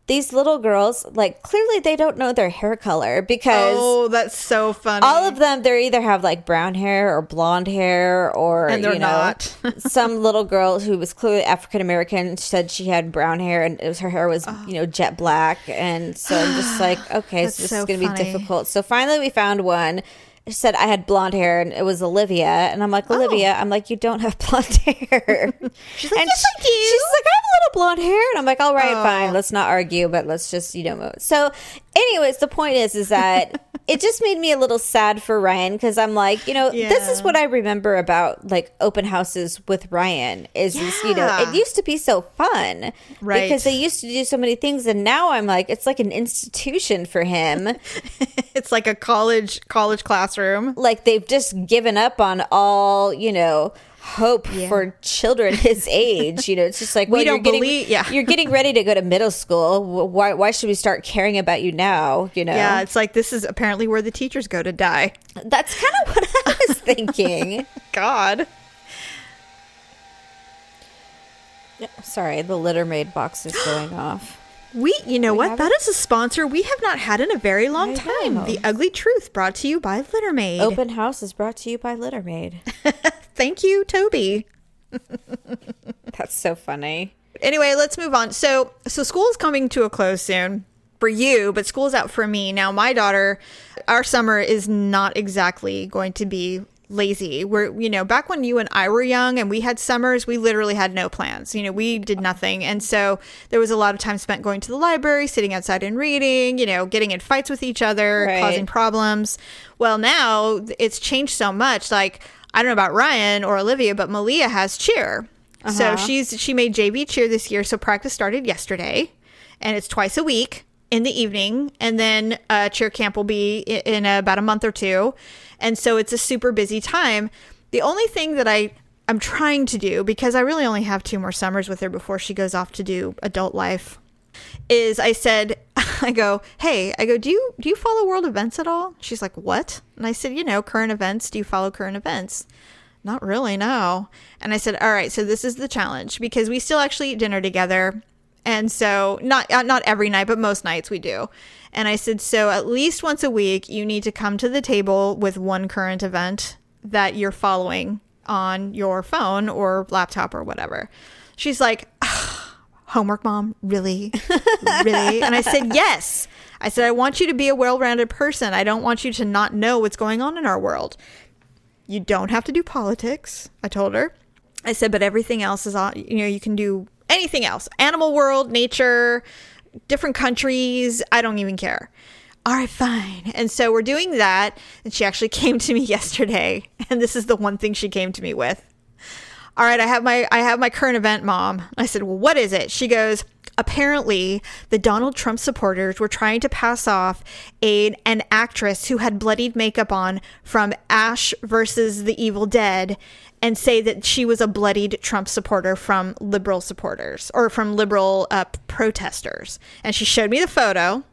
Speaker 3: These little girls, like clearly they don't know their hair color because
Speaker 2: oh, that's so funny.
Speaker 3: all of them they either have like brown hair or blonde hair or
Speaker 2: And they're
Speaker 3: you know,
Speaker 2: not.
Speaker 3: some little girl who was clearly african american said she had brown hair and it was her hair was you know jet black and so i'm just like okay
Speaker 2: Oh.
Speaker 3: So this
Speaker 2: so
Speaker 3: is gonna be difficult so finally we found one said I had blonde hair and it was Olivia, and I'm like oh. Olivia. I'm like you don't have blonde hair.
Speaker 2: She's like,
Speaker 3: and
Speaker 2: "Yes, I do."
Speaker 3: She's like I have a little blonde hair, and I'm like all right,
Speaker 2: Oh.
Speaker 3: fine. Let's not argue, but let's just you know. So, anyways, the point is, is that it just made me a little sad for Ryan because I'm like, you know, this is what I remember about like open houses with Ryan is, is you know, it used to be so fun,
Speaker 2: Right.
Speaker 3: Because they used to do so many things, and now I'm like, it's like an institution for him.
Speaker 2: It's like a college college classroom.
Speaker 3: like they've just given up on all, you know. Hope for children his age, you know. It's just like
Speaker 2: We
Speaker 3: well, you're
Speaker 2: don't
Speaker 3: getting,
Speaker 2: believe- yeah.
Speaker 3: you're getting ready to go to middle school. Why? Why should we start caring about you now? You know,
Speaker 2: Yeah, it's like this is apparently where the teachers go to die.
Speaker 3: that's kind of what I was thinking.
Speaker 2: God.
Speaker 3: Sorry, the litter maid box is going off.
Speaker 2: We, you know what?
Speaker 3: have
Speaker 2: That is a sponsor we have not had in a very long
Speaker 3: I
Speaker 2: time.
Speaker 3: know.
Speaker 2: The Ugly Truth brought to you by Litter Maid.
Speaker 3: Open house is brought to you by Litter Maid.
Speaker 2: Thank you, Toby.
Speaker 3: That's so funny.
Speaker 2: Anyway, let's move on. So, so school's coming to a close soon for you, but school's out for me. Now, my daughter, our summer is not exactly going to be lazy. We're, you know, back when you and I were young and we had summers, we literally had no plans. You know, we did nothing. And so there was a lot of time spent going to the library, sitting outside and reading, you know, getting in fights with each other,
Speaker 3: Right.
Speaker 2: causing problems. Well, now it's changed so much. Like, I don't know about Ryan or Olivia, but Malia has cheer. So she's she made JV cheer this year. So practice started yesterday, and it's twice a week in the evening, and then uh, cheer camp will be i- in about a month or two, and so it's a super busy time. The only thing that I I'm trying to do because I really only have two more summers with her before she goes off to do adult life is I said I go, "Hey, I go, do you do you follow world events at all?" She's like, "What?" And I said, "You know, current events. Do you follow current events?" Not really, no. And I said, "All right, so this is the challenge because we still actually eat dinner together." And so not uh, not every night, but most nights we do. And I said, "So at least once a week you need to come to the table with one current event that you're following on your phone or laptop or whatever." She's like, homework mom? Really? Really? And i said yes. I said i want you to be a well-rounded person. I don't want you to not know what's going on in our world. You don't have to do politics i told her. I said but everything else is on you know you can do anything else. Animal world nature different countries i don't even care. All right fine. And so we're doing that and she actually came to me yesterday and this is the one thing she came to me with all right, I have my I have my current event, mom. I said, "Well, what is it?" She goes, "Apparently, the Donald Trump supporters were trying to pass off a an actress who had bloodied makeup on from Ash versus the Evil Dead and say that she was a bloodied Trump supporter from liberal supporters or from liberal uh, protesters." And she showed me the photo.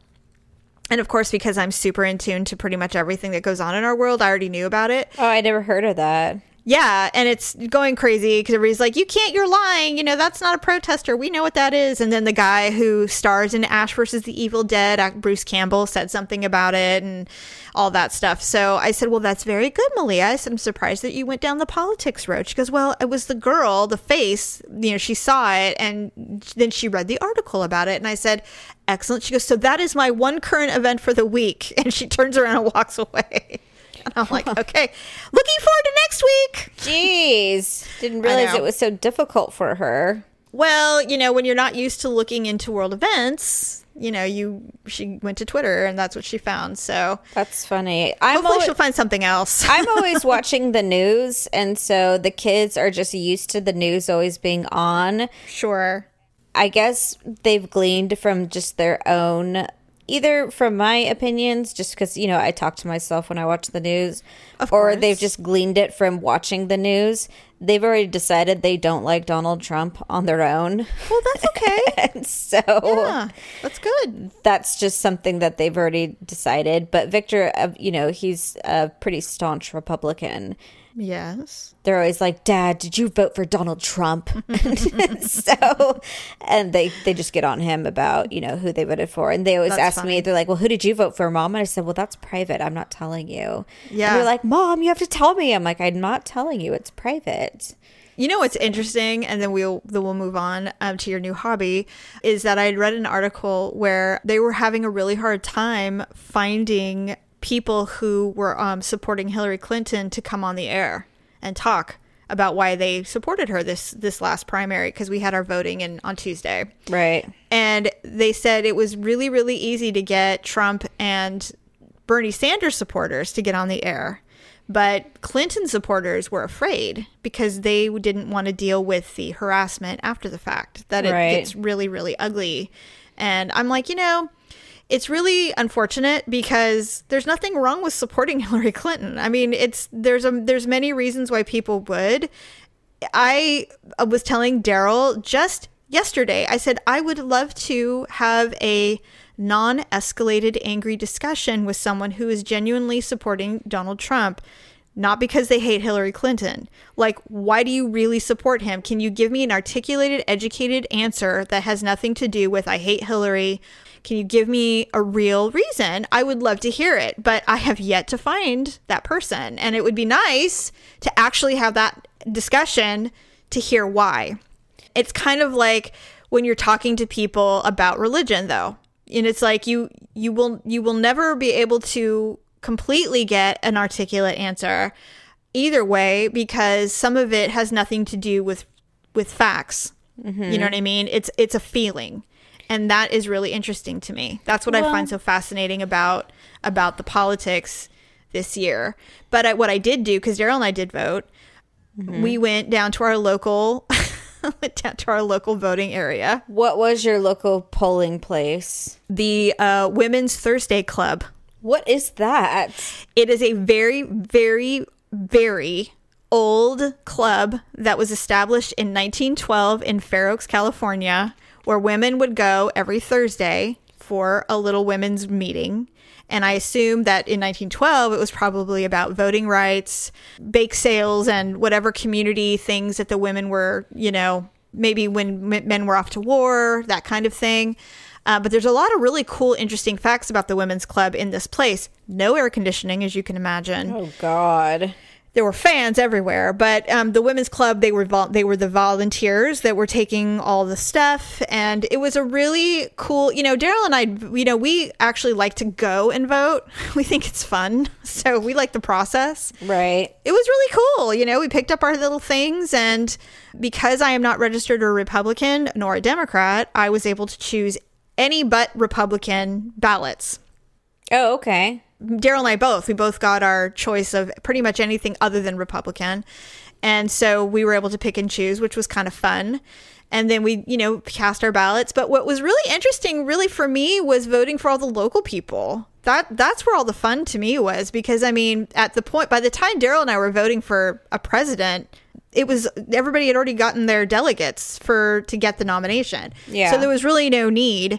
Speaker 2: And of course, because I'm super in tune to pretty much everything that goes on in our world, I already knew about it.
Speaker 3: Oh, I never heard of that.
Speaker 2: Yeah, and it's going crazy because everybody's like, "You can't, you're lying." You know, that's not a protester. We know what that is. And then the guy who stars in Ash versus the Evil Dead, Bruce Campbell, said something about it and all that stuff. So I said, "Well, that's very good, Malia." I said, "I'm surprised that you went down the politics road." She goes, "Well, it was the girl, the face. You know, she saw it, and then she read the article about it." And I said, "Excellent." She goes, "So that is my one current event for the week," and she turns around and walks away. And I'm like, okay, looking forward to next week.
Speaker 3: Jeez, didn't realize it was so difficult for her.
Speaker 2: Well, you know, when you're not used to looking into world events, you know, you she went to Twitter and that's what she found. So
Speaker 3: That's funny. I'm
Speaker 2: hopefully
Speaker 3: always,
Speaker 2: she'll find something else.
Speaker 3: I'm always watching the news, and so the kids are just used to the news always being on.
Speaker 2: sure.
Speaker 3: I guess they've gleaned from just their own either from my opinions, just because you know I talk to myself when I watch the news,
Speaker 2: Of
Speaker 3: or
Speaker 2: course.
Speaker 3: they've just gleaned it from watching the news. They've already decided they don't like Donald Trump on their own,
Speaker 2: Well, that's okay.
Speaker 3: and so
Speaker 2: yeah, that's good.
Speaker 3: that's just something that they've already decided. But Victor, uh, you know, he's a pretty staunch Republican.
Speaker 2: Yes.
Speaker 3: They're always like, "Dad, did you vote for Donald Trump?" so, and they they just get on him about you know who they voted for, and they always
Speaker 2: That's
Speaker 3: ask me, they're like, "Well, who did you vote for, Mom?" And I said, "Well, that's private. I'm not telling you."
Speaker 2: Yeah.
Speaker 3: and they're like, "Mom, you have to tell me." I'm like, "I'm not telling you. It's private."
Speaker 2: You know what's interesting, and then we'll then we'll move on um, to your new hobby. Is that I had read an article where they were having a really hard time finding people who were um, supporting Hillary Clinton to come on the air and talk about why they supported her this this last primary because we had our voting in on Tuesday.
Speaker 3: Right.
Speaker 2: And they said it was really, really easy to get Trump and Bernie Sanders supporters to get on the air. But Clinton supporters were afraid because they didn't want to deal with the harassment after the fact, that it
Speaker 3: Right.
Speaker 2: gets really, really ugly. And I'm like, you know, it's really unfortunate because there's nothing wrong with supporting Hillary Clinton. I mean, it's there's a there's many reasons why people would. I uh, was telling Daryl just yesterday, I said, I would love to have a non escalated angry discussion with someone who is genuinely supporting Donald Trump. Not because they hate Hillary Clinton. Like, why do you really support him? Can you give me an articulated, educated answer that has nothing to do with I hate Hillary? Can you give me a real reason? I would love to hear it, but I have yet to find that person. And it would be nice to actually have that discussion to hear why. It's kind of like when you're talking to people about religion though. And it's like you you will you will never be able to completely get an articulate answer either way because some of it has nothing to do with with facts. You know what I mean? It's it's a feeling. And that is really interesting to me. That's what I find so fascinating about about the politics this year. But I, what I did do cuz Daryl and I did vote, we went down to our local went down to our local voting area,
Speaker 3: What was your local polling place?
Speaker 2: the uh, Women's Thursday Club.
Speaker 3: What is that?
Speaker 2: It is a very, very, very old club that was established in 1912 in Fair Oaks, California, where women would go every Thursday for a little women's meeting. And I assume that in 1912, it was probably about voting rights, bake sales, and whatever community things that the women were, you know, maybe when men were off to war, that kind of thing. Uh, but there's a lot of really cool, interesting facts about the women's club in this place. No air conditioning, as you can imagine.
Speaker 3: Oh God.
Speaker 2: There were fans everywhere, but um, the women's club they were vol- they were the volunteers that were taking all the stuff, and it was a really cool. You know, Daryl and I, you know, we actually like to go and vote. We think it's fun, so we like the process
Speaker 3: Right.
Speaker 2: it was really cool. You know, we picked up our little things, and because I am not registered a Republican nor a Democrat, I was able to choose any but Republican ballots.
Speaker 3: Oh, okay.
Speaker 2: Daryl and I both, we both got our choice of pretty much anything other than Republican. And so we were able to pick and choose, which was kind of fun. And then we, you know, cast our ballots. But what was really interesting, really for me, was voting for all the local people. That that's where all the fun to me was because I mean, at the point by the time Daryl and I were voting for a president, it was everybody had already gotten their delegates for to get the nomination.
Speaker 3: Yeah.
Speaker 2: So there was really no need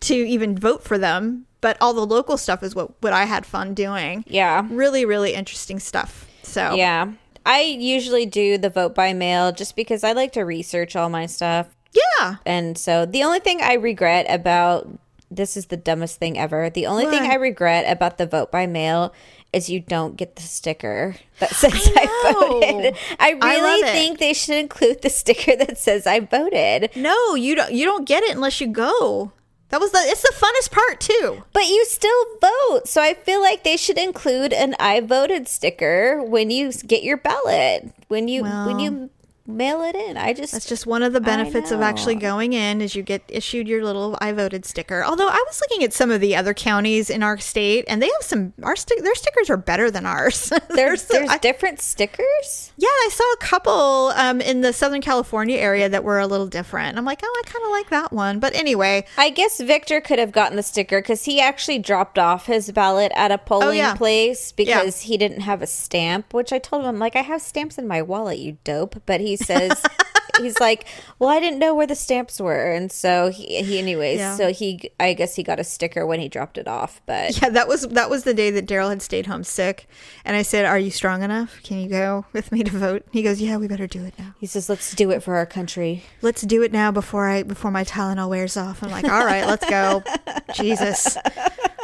Speaker 2: to even vote for them. But all the local stuff is what what I had fun doing.
Speaker 3: Yeah.
Speaker 2: Really, really interesting stuff. So
Speaker 3: Yeah. I usually do the vote by mail just because I like to research all my stuff.
Speaker 2: yeah.
Speaker 3: And so the only thing I regret about this is the dumbest thing ever. The only thing I regret about the vote by mail is you don't get the sticker that says I,
Speaker 2: know.
Speaker 3: voted. I
Speaker 2: I
Speaker 3: really
Speaker 2: it.
Speaker 3: think they should include the sticker that says I voted.
Speaker 2: No, you don't. You don't get it unless you go. That was the. It's the funnest part too.
Speaker 3: But you still vote. So I feel like they should include an I voted sticker when you get your ballot. When you when you mail it in. I just
Speaker 2: That's just one of the benefits of actually going in is you get issued your little I voted sticker. Although I was looking at some of the other counties in our state and they have some our sti- their stickers are better than ours.
Speaker 3: there's there's
Speaker 2: I-
Speaker 3: different stickers.
Speaker 2: yeah, I saw a couple um, in the Southern California area that were a little different. I'm like, oh, I kind of like that one. But anyway,
Speaker 3: I guess Victor could have gotten the sticker because he actually dropped off his ballot at a polling
Speaker 2: Oh, yeah.
Speaker 3: place because he didn't have a stamp. Which I told him, I'm like, I have stamps in my wallet, you dope. But he says, he's like, well, I didn't know where the stamps were, and so he, he anyways,
Speaker 2: Yeah.
Speaker 3: so he, I guess he got a sticker when he dropped it off. But
Speaker 2: yeah, that was that was the day that Daryl had stayed home sick, and I said, "Are you strong enough? Can you go with me to vote?" He goes, "Yeah, we better do it now.
Speaker 3: he says, let's do it for our country.
Speaker 2: Let's do it now before I before my Tylenol wears off." I'm like, "All right, let's go." Jesus,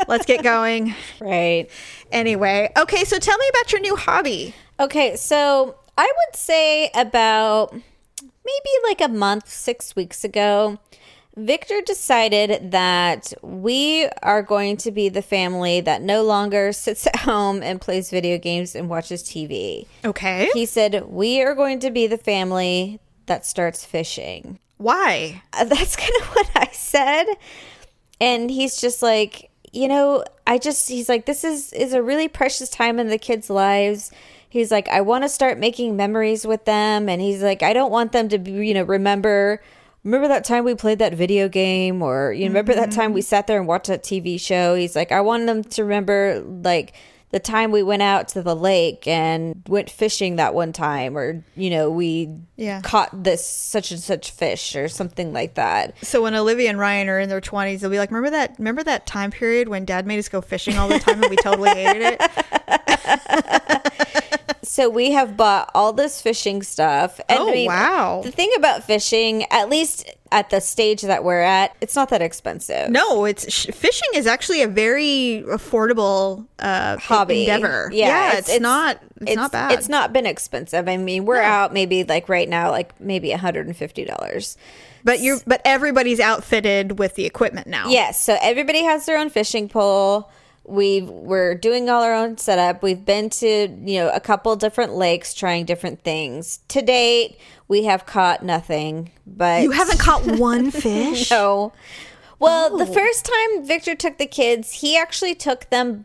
Speaker 2: let's get going.
Speaker 3: Right.
Speaker 2: Anyway, okay, so tell me about your new hobby.
Speaker 3: Okay, so I would say about maybe like a month, six weeks ago, Victor decided that we are going to be the family that no longer sits at home and plays video games and watches TV.
Speaker 2: Okay,
Speaker 3: He said, We are going to be the family that starts fishing.
Speaker 2: why?
Speaker 3: Uh, That's kind of what I said. And he's just like, you know, I just he's like this is is a really precious time in the kids' lives. He's like I want to start making memories with them and he's like I don't want them to be, you know, remember remember that time we played that video game or you know, remember that time we mm-hmm. sat there and watched that TV show. He's like I want them to remember like the time we went out to the lake and went fishing that one time or you know we
Speaker 2: Yeah.
Speaker 3: caught this such and such fish or something like that
Speaker 2: So when Olivia and Ryan are in their 20s, they'll be like, "Remember that? Remember that time period when Dad made us go fishing all the time and we totally hated it?"
Speaker 3: so we have bought all this fishing stuff and
Speaker 2: Oh, wow.
Speaker 3: the thing about fishing at least at the stage that we're at it's not that expensive
Speaker 2: No, it's fishing is actually a very affordable uh,
Speaker 3: hobby
Speaker 2: endeavor. Yeah, it's, not it's, not bad.
Speaker 3: it's not been expensive i mean we're out maybe like right now like maybe $150
Speaker 2: But you're but everybody's outfitted with the equipment now.
Speaker 3: Yes, so everybody has their own fishing pole. We've we're doing all our own setup. We've been to, you know, a couple different lakes trying different things. To date, we have caught nothing, but
Speaker 2: You haven't caught one fish?
Speaker 3: no. Well, the
Speaker 2: Oh.
Speaker 3: first time Victor took the kids, he actually took them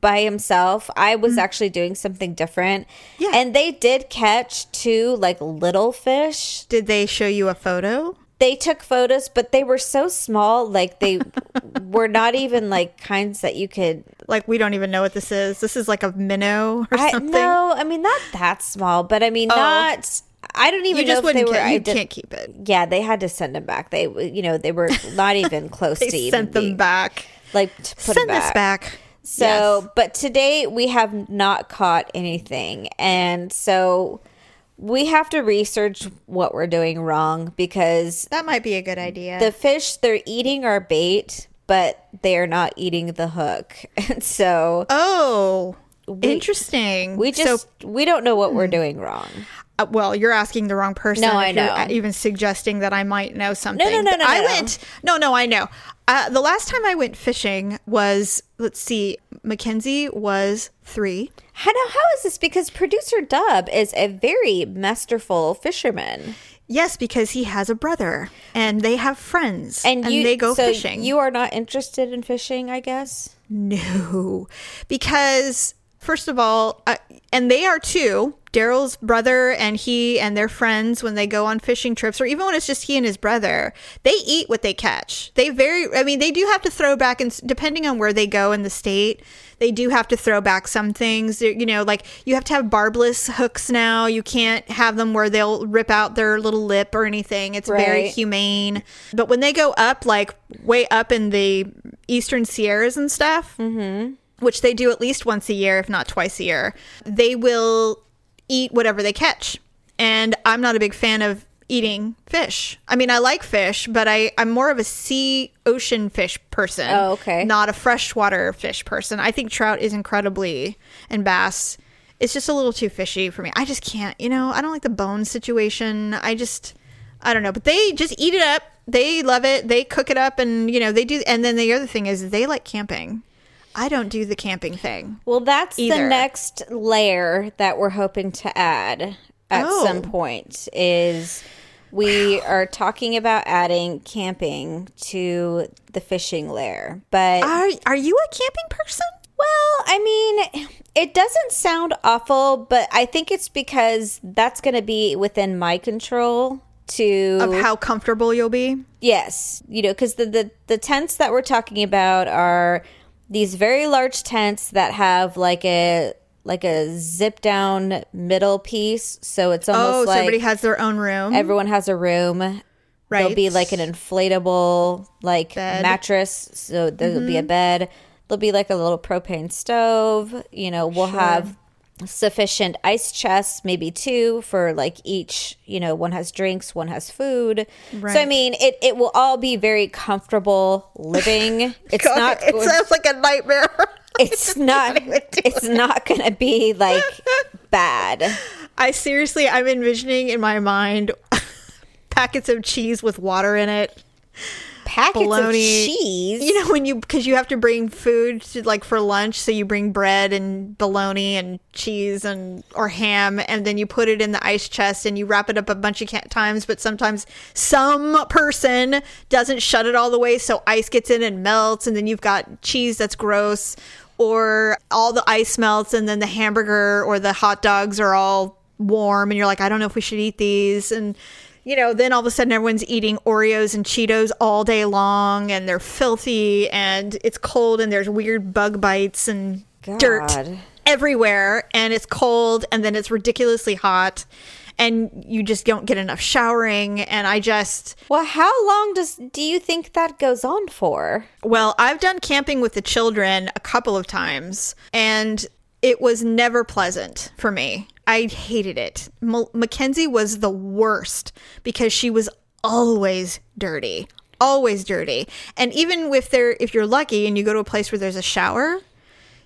Speaker 3: by himself. I was mm. actually doing something different.
Speaker 2: Yeah.
Speaker 3: And they did catch two like little fish
Speaker 2: Did they show you a photo?
Speaker 3: They took photos, but they were so small, like they were not even like kinds that you could.
Speaker 2: Like we don't even know what this is. This is like a minnow or
Speaker 3: I,
Speaker 2: something.
Speaker 3: no, I mean not that small, but I mean oh. not. I don't even
Speaker 2: you
Speaker 3: know
Speaker 2: just
Speaker 3: if they
Speaker 2: wouldn't.
Speaker 3: were. I
Speaker 2: you
Speaker 3: did-
Speaker 2: can't keep it.
Speaker 3: Yeah, they had to send them back. They, you know, they were not even close
Speaker 2: They
Speaker 3: to even
Speaker 2: sent them
Speaker 3: being-
Speaker 2: back.
Speaker 3: Like to put
Speaker 2: Send
Speaker 3: them
Speaker 2: this back.
Speaker 3: So,
Speaker 2: Yes.
Speaker 3: but today we have not caught anything. And so we have to research what we're doing wrong because
Speaker 2: that might be a good idea.
Speaker 3: the fish, they're eating our bait, but they are not eating the hook. And so
Speaker 2: oh, interesting.
Speaker 3: we
Speaker 2: So
Speaker 3: just, we don't know what we're doing wrong.
Speaker 2: Uh, well, you're asking the wrong person.
Speaker 3: No, I
Speaker 2: you're,
Speaker 3: know.
Speaker 2: uh, Even suggesting that I might know something.
Speaker 3: no, no, no,
Speaker 2: I
Speaker 3: no, no.
Speaker 2: went. No, no, I know. Uh, the last time I went fishing was let's see, Mackenzie was three.
Speaker 3: How, now, how is this? Because producer Dub is a very masterful fisherman.
Speaker 2: Yes, because he has a brother and they have friends
Speaker 3: And, you,
Speaker 2: they go
Speaker 3: so
Speaker 2: fishing.
Speaker 3: You are not interested in fishing, I guess?
Speaker 2: No, because first of all, uh, and they are too. Daryl's brother and he and their friends when they go on fishing trips, or even when it's just he and his brother, they eat what they catch. They very, I mean, they do have to throw back, and depending on where they go in the state, they do have to throw back some things. You know, like you have to have barbless hooks now. You can't have them where they'll rip out their little lip or anything. It's very humane. But when they go up, like way up in the eastern Sierras and stuff, mm-hmm. which they do at least once a year, if not twice a year, they will eat whatever they catch. And I'm not a big fan of eating fish. I mean, I like fish, but I, I'm more of a sea ocean fish person.
Speaker 3: Oh, okay.
Speaker 2: Not a freshwater fish person. I think trout is incredibly, and bass. It's just a little too fishy for me. I just can't, you know, I don't like the bone situation. I just, I don't know. But they just eat it up. They love it. They cook it up and, you know, they do. And then the other thing is they like camping. I don't do the camping thing.
Speaker 3: Well, that's
Speaker 2: Either.
Speaker 3: the next layer that we're hoping to add. at
Speaker 2: Oh.
Speaker 3: some point. Is we are talking about adding camping to the fishing lair, but
Speaker 2: Are are you a camping person?
Speaker 3: well, I mean, it doesn't sound awful, but I think it's because that's going to be within my control to
Speaker 2: Of how comfortable you'll be?
Speaker 3: Yes, you know, because the, the the tents that we're talking about are these very large tents that have like a like a zip down middle piece, so it's almost
Speaker 2: Oh, so
Speaker 3: like
Speaker 2: everybody has their own room.
Speaker 3: everyone has a room. There'll be like an inflatable like
Speaker 2: Bed. Mm-hmm.
Speaker 3: mattress, so there'll be a bed. There'll be like a little propane stove. You know, we'll have sufficient ice chests, maybe two for like each. You know, one has drinks, one has food. So I mean, it it will all be very comfortable living. It's
Speaker 2: God,
Speaker 3: not.
Speaker 2: It sounds like a nightmare.
Speaker 3: it's not. It's not going to be like bad.
Speaker 2: I seriously, I'm envisioning in my mind packets of cheese with water in it.
Speaker 3: Packets
Speaker 2: Bologna.
Speaker 3: of cheese.
Speaker 2: You know when you because you have to bring food to like for lunch, so you bring bread and bologna and cheese and or ham, and then you put it in the ice chest and you wrap it up a bunch of times. But sometimes some person doesn't shut it all the way, so ice gets in and melts, and then you've got cheese that's gross, or all the ice melts, and then the hamburger or the hot dogs are all warm, and you're like, I don't know if we should eat these, and you know, then all of a sudden everyone's eating Oreos and Cheetos all day long and they're filthy and it's cold and there's weird bug bites and dirt everywhere and it's cold and then it's ridiculously hot and you just don't get enough showering and I just
Speaker 3: Well, how long does do you think that goes on for?
Speaker 2: well, I've done camping with the children a couple of times, and it was never pleasant for me. I hated it. M- Mackenzie was the worst because she was always dirty, always dirty. And even if there, if you're lucky and you go to a place where there's a shower,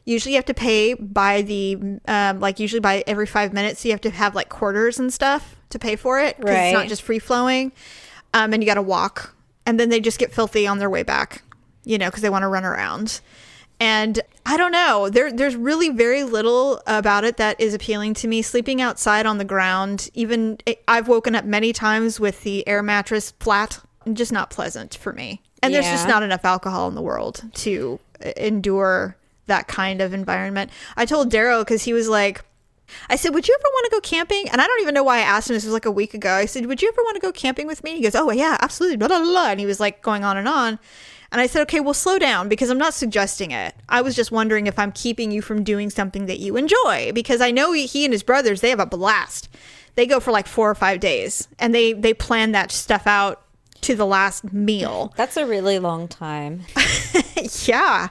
Speaker 2: usually you have to pay by the um, like usually by every five minutes. So you have to have like quarters and stuff to pay for it because it's not just free flowing. Um, and you got to walk, and then they just get filthy on their way back, you know, because they want to run around. And I don't know. There, there's really very little about it that is appealing to me. Sleeping outside on the ground, even I've woken up many times with the air mattress flat, just not pleasant for me. And there's just not enough alcohol in the world to uh, endure that kind of environment. I told Daryl because he was like, I said, "Would you ever want to go camping?" And I don't even know why I asked him. This was like a week ago. I said, "Would you ever want to go camping with me?" He goes, "Oh yeah, absolutely." Blah blah blah. And he was like going on and on. And I said, "Okay, well, slow down because I'm not suggesting it. I was just wondering if I'm keeping you from doing something that you enjoy because I know he, and his brothers they have a blast. They go for like four or five days and they they plan that stuff out to the last meal.
Speaker 3: That's a really long time.
Speaker 2: Yeah.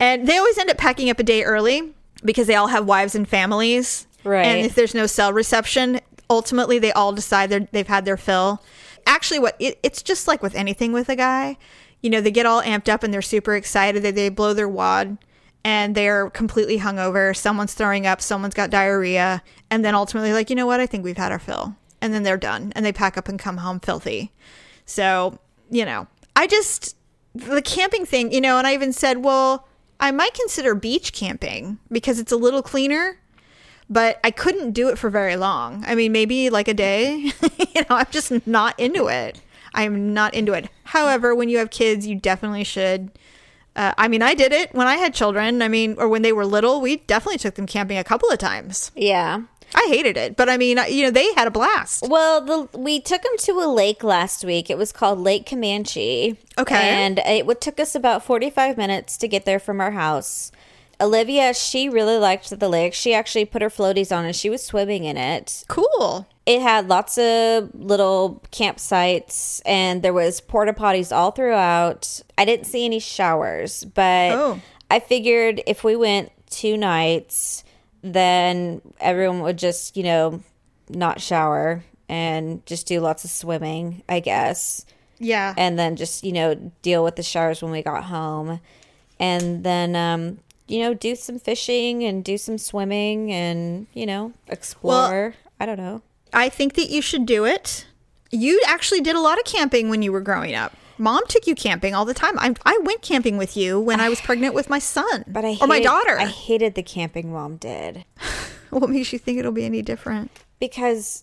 Speaker 2: And they always end up packing up a day early because they all have wives and families.
Speaker 3: Right.
Speaker 2: And if there's no cell reception, ultimately they all decide they've had their fill. Actually, what it, it's just like with anything with a guy, you know, they get all amped up and they're super excited that they blow their wad and they're completely hungover. Someone's throwing up, someone's got diarrhea, and then ultimately, like, you know what? I think we've had our fill. And then they're done and they pack up and come home filthy. So, you know, I just, the camping thing, you know, and I even said, well, I might consider beach camping because it's a little cleaner, but I couldn't do it for very long. I mean, maybe like a day. you know, I'm just not into it. I'm not into it. However, when you have kids, you definitely should. Uh, I mean, I did it when I had children. I mean, or when they were little, we definitely took them camping a couple of times.
Speaker 3: Yeah.
Speaker 2: I hated it, but I mean, you know, they had a blast.
Speaker 3: Well, the, we took them to a lake last week. It was called Lake Camanche.
Speaker 2: Okay.
Speaker 3: And it would, took us about 45 minutes to get there from our house. Olivia, she really liked the lake. She actually put her floaties on and she was swimming in it.
Speaker 2: Cool.
Speaker 3: It had lots of little campsites and there was porta potties all throughout. I didn't see any showers, but
Speaker 2: Oh.
Speaker 3: I figured if we went two nights, then everyone would just, you know, not shower and just do lots of swimming, I guess.
Speaker 2: Yeah.
Speaker 3: And then just, you know, deal with the showers when we got home. And then um, you know, do some fishing and do some swimming and, you know, explore. I don't know.
Speaker 2: I think that you should do it. You actually did a lot of camping when you were growing up. Mom took you camping all the time. I, I went camping with you when I was pregnant with my son,
Speaker 3: But I
Speaker 2: or my daughter.
Speaker 3: I hated the camping mom did.
Speaker 2: what makes you think it'll be any different?
Speaker 3: because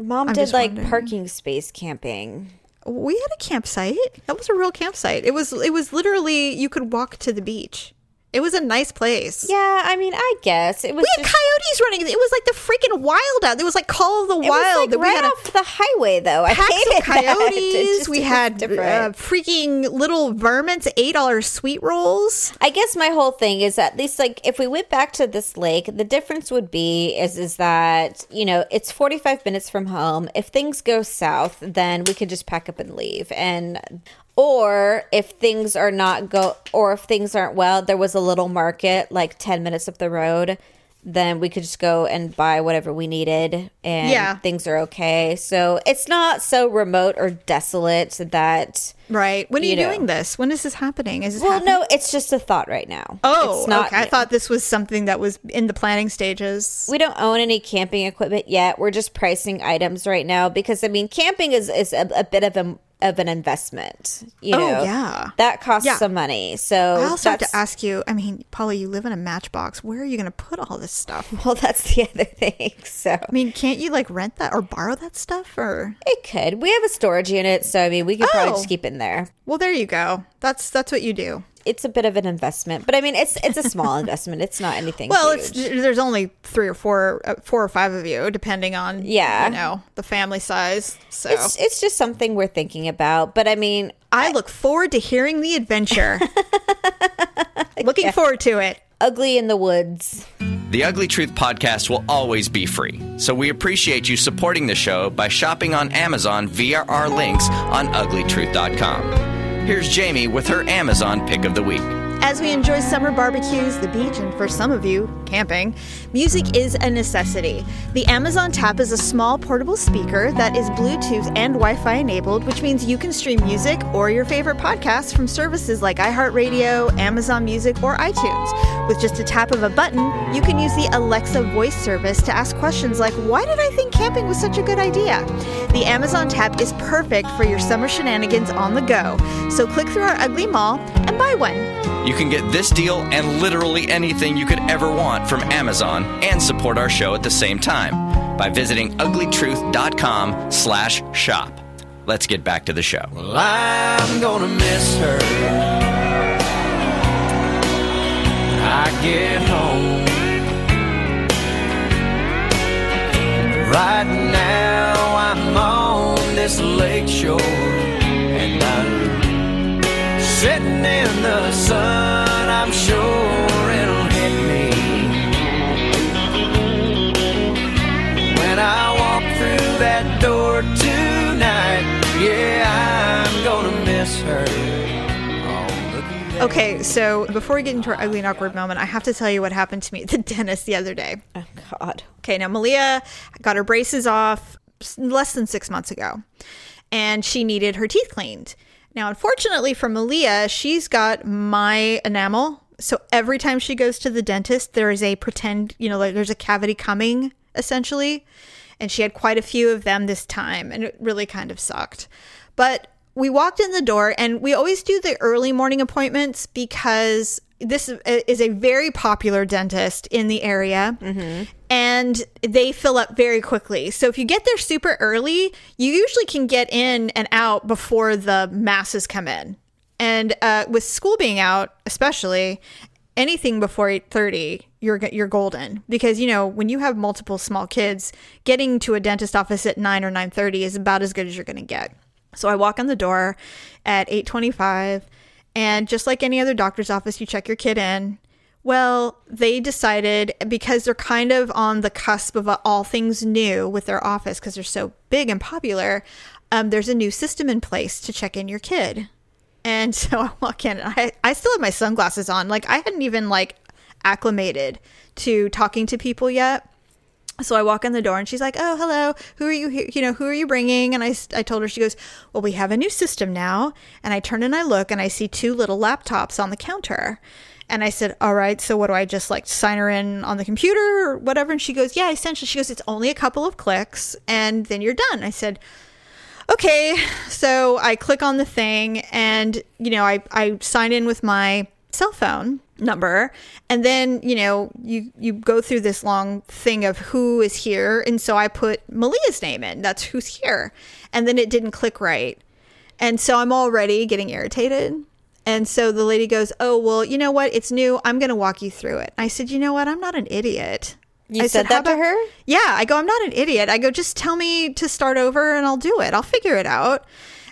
Speaker 3: mom
Speaker 2: I'm
Speaker 3: did like
Speaker 2: wondering.
Speaker 3: parking space camping.
Speaker 2: We had a campsite. That was a real campsite. It was it was literally you could walk to the beach. It was a nice place.
Speaker 3: Yeah, I mean, I guess it was.
Speaker 2: We had
Speaker 3: just,
Speaker 2: coyotes running. It was like the freaking wild out. It was like Call of the Wild.
Speaker 3: like
Speaker 2: we
Speaker 3: right
Speaker 2: had a
Speaker 3: off the highway, though. I
Speaker 2: packs
Speaker 3: hated
Speaker 2: of coyotes.
Speaker 3: Just
Speaker 2: we had uh, freaking little vermins, eight dollar sweet rolls.
Speaker 3: I guess my whole thing is at least like if we went back to this lake, the difference would be is is that you know it's forty five minutes from home. If things go south, then we could just pack up and leave. And or if things are not go or if things aren't well, there was a little market like ten minutes up the road. Then we could just go and buy whatever we needed, and
Speaker 2: Yeah.
Speaker 3: things are okay. So it's not so remote or desolate that.
Speaker 2: Right. When are you,
Speaker 3: You know.
Speaker 2: doing this? When is this happening? Is this
Speaker 3: Well,
Speaker 2: happening?
Speaker 3: no, it's just a thought right now.
Speaker 2: Oh,
Speaker 3: it's not.
Speaker 2: okay. I thought this was something that was in the planning stages.
Speaker 3: we don't own any camping equipment yet. We're just pricing items right now because I mean, camping is is a, a bit of a of an investment. You
Speaker 2: Oh,
Speaker 3: know,
Speaker 2: yeah.
Speaker 3: that costs
Speaker 2: Yeah.
Speaker 3: some money. So
Speaker 2: I also have to ask you. I mean, Polly, you live in a matchbox. Where are you going to put all this stuff?
Speaker 3: Well, that's the other thing. So
Speaker 2: I mean, can't you like rent that or borrow that stuff? Or
Speaker 3: it could. We have a storage unit, so I mean, we could probably
Speaker 2: Oh.
Speaker 3: just keep it in there.
Speaker 2: well, there you go. That's that's what you do.
Speaker 3: It's a bit of an investment, but I mean, it's it's a small investment. It's not anything.
Speaker 2: Well,
Speaker 3: huge.
Speaker 2: it's there's only three or four, uh, four or five of you, depending on
Speaker 3: Yeah.
Speaker 2: you know, the family size. So
Speaker 3: it's it's just something we're thinking about. But I mean,
Speaker 2: I look forward to hearing the adventure. Looking forward to it.
Speaker 3: ugly in the woods.
Speaker 1: The Ugly Truth podcast will always be free, so we appreciate you supporting the show by shopping on Amazon via our links on uglytruth.com. Here's Jamie with her Amazon pick of the week.
Speaker 2: As we enjoy summer barbecues, the beach, and for some of you, camping, music is a necessity. The Amazon Tap is a small portable speaker that is Bluetooth and Wi Fi enabled, which means you can stream music or your favorite podcasts from services like iHeartRadio, Amazon Music, or iTunes. With just a tap of a button, you can use the Alexa voice service to ask questions like, Why did I think camping was such a good idea? The Amazon Tap is perfect for your summer shenanigans on the go. So click through our ugly mall and buy one.
Speaker 1: You can get this deal and literally anything you could ever want from Amazon and support our show at the same time by visiting uglytruth.com slash shop. Let's get back to the show.
Speaker 4: Well, I'm gonna miss her. I get home. Right now, I'm on this lake shore, sitting in the sun. I'm sure it'll hit me when I walk through that door tonight. Yeah, I'm gonna miss her. Looky there.
Speaker 2: Okay, so before we get into our ugly and awkward moment, I have to tell you what happened to me at the dentist the other day.
Speaker 3: Oh God.
Speaker 2: Okay, now Malia got her braces off less than six months ago, and she needed her teeth cleaned. Now, unfortunately for Malia, she's got my enamel. So every time she goes to the dentist, there is a pretend, you know, like there's a cavity coming, essentially. And she had quite a few of them this time, and it really kind of sucked. But we walked in the door, and we always do the early morning appointments because this is a very popular dentist in the area mm-hmm. And they fill up very quickly. So if you get there super early, you usually can get in and out before the masses come in. And uh, with school being out, especially anything before eight thirty, you're you're golden because you know when you have multiple small kids, getting to a dentist office at nine or nine thirty is about as good as you're going to get. So I walk in the door at eight twenty five, and just like any other doctor's office, you check your kid in. Well, they decided because they're kind of on the cusp of all things new with their office because they're so big and popular. Um, there's a new system in place to check in your kid. And so I walk in and I, I still have my sunglasses on. Like I hadn't even like acclimated to talking to people yet. So I walk in the door and she's like, "Oh, hello. Who are you? Here? You know, who are you bringing?" And I, I told her. She goes, "Well, we have a new system now." And I turn and I look and I see two little laptops on the counter. And I said, "All right. So what do I just like sign her in on the computer or whatever?" And she goes, "Yeah, essentially." She goes, "It's only a couple of clicks and then you're done." I said, okay so i click on the thing and you know i, I sign in with my cell phone number and then you know you you go through this long thing of who is here and so i put malia's name in that's who's here and then it didn't click right and so i'm already getting irritated and so the lady goes oh well you know what it's new i'm going to walk you through it i said you know what i'm not an idiot
Speaker 3: You
Speaker 2: I
Speaker 3: said,
Speaker 2: "How
Speaker 3: that to her?
Speaker 2: yeah i go i'm not an idiot i go just tell me to start over and i'll do it i'll figure it out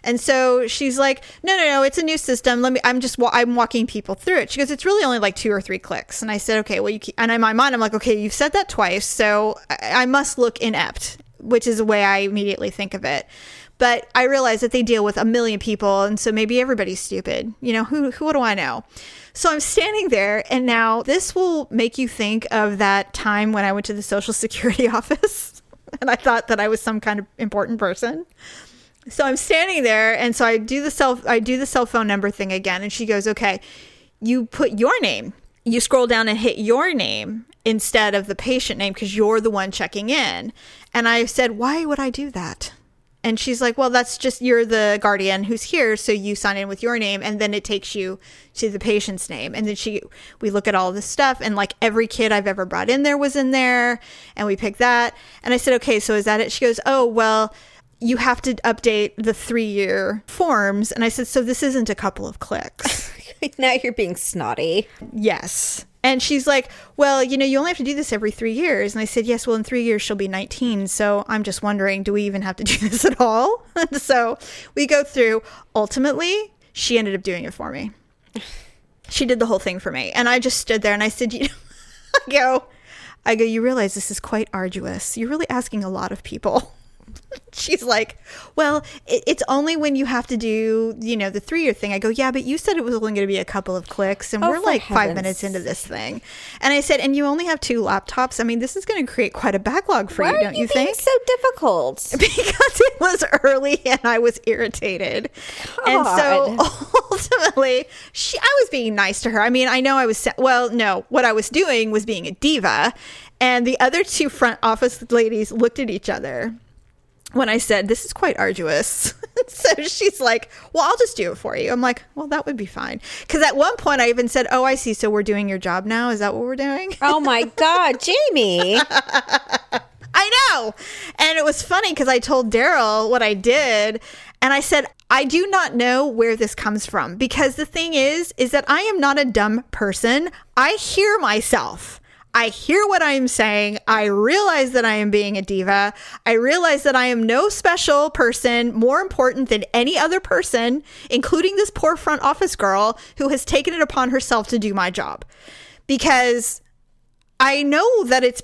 Speaker 2: and so she's like, "No, no, no, it's a new system. Let me. I'm just. Wa- I'm walking people through it." She goes, "It's really only like two or three clicks." And I said, "Okay, well, you." Keep, and in my mind, I'm like, "Okay, you've said that twice, so I, I must look inept," which is the way I immediately think of it. But I realize that they deal with a million people, and so maybe everybody's stupid. You know, who? Who? Do I know? So I'm standing there, and now this will make you think of that time when I went to the Social Security office, and I thought that I was some kind of important person. So I'm standing there, and so I do the cell I do the cell phone number thing again, and she goes, "Okay, you put your name. You scroll down and hit your name instead of the patient name because you're the one checking in." And I said, "Why would I do that?" And she's like, "Well, that's just you're the guardian who's here, so you sign in with your name, and then it takes you to the patient's name." And then she, we look at all this stuff, and like every kid I've ever brought in there was in there, and we picked that. And I said, "Okay, so is that it?" She goes, "Oh, well." you have to update the three year forms. And I said, so this isn't a couple of clicks.
Speaker 3: now you're being snotty.
Speaker 2: yes. And she's like, well, you know, you only have to do this every three years. And I said, yes, well, in three years, she'll be 19. So I'm just wondering, do we even have to do this at all? So we go through. Ultimately, she ended up doing it for me. She did the whole thing for me. And I just stood there and I said, you know, I go, I go, you realize this is quite arduous. You're really asking a lot of people. She's like, well, it, it's only when you have to do, you know, the three year thing. I go, yeah, but you said it was only going to be a couple of clicks, and
Speaker 3: Oh,
Speaker 2: we're like five minutes into this thing. And I said, and you only have two laptops. I mean, this is going to create quite a backlog for
Speaker 3: Why
Speaker 2: you, don't
Speaker 3: you,
Speaker 2: you think?
Speaker 3: so difficult?
Speaker 2: because it was early and I was irritated. And so ultimately, she I was being nice to her. I mean, I know I was well, no, what I was doing was being a diva. And the other two front office ladies looked at each other when I said, This is quite arduous. so she's like, Well, I'll just do it for you. I'm like, Well, that would be fine. Because at one point I even said, Oh, I see. So we're doing your job now. Is that what we're doing?
Speaker 3: oh my God, Jamie.
Speaker 2: I know. And it was funny because I told Daryl what I did. And I said, I do not know where this comes from because the thing is, is that I am not a dumb person. I hear myself. I hear what I am saying. I realize that I am being a diva. I realize that I am no special person more important than any other person, including this poor front office girl who has taken it upon herself to do my job. Because I know that it's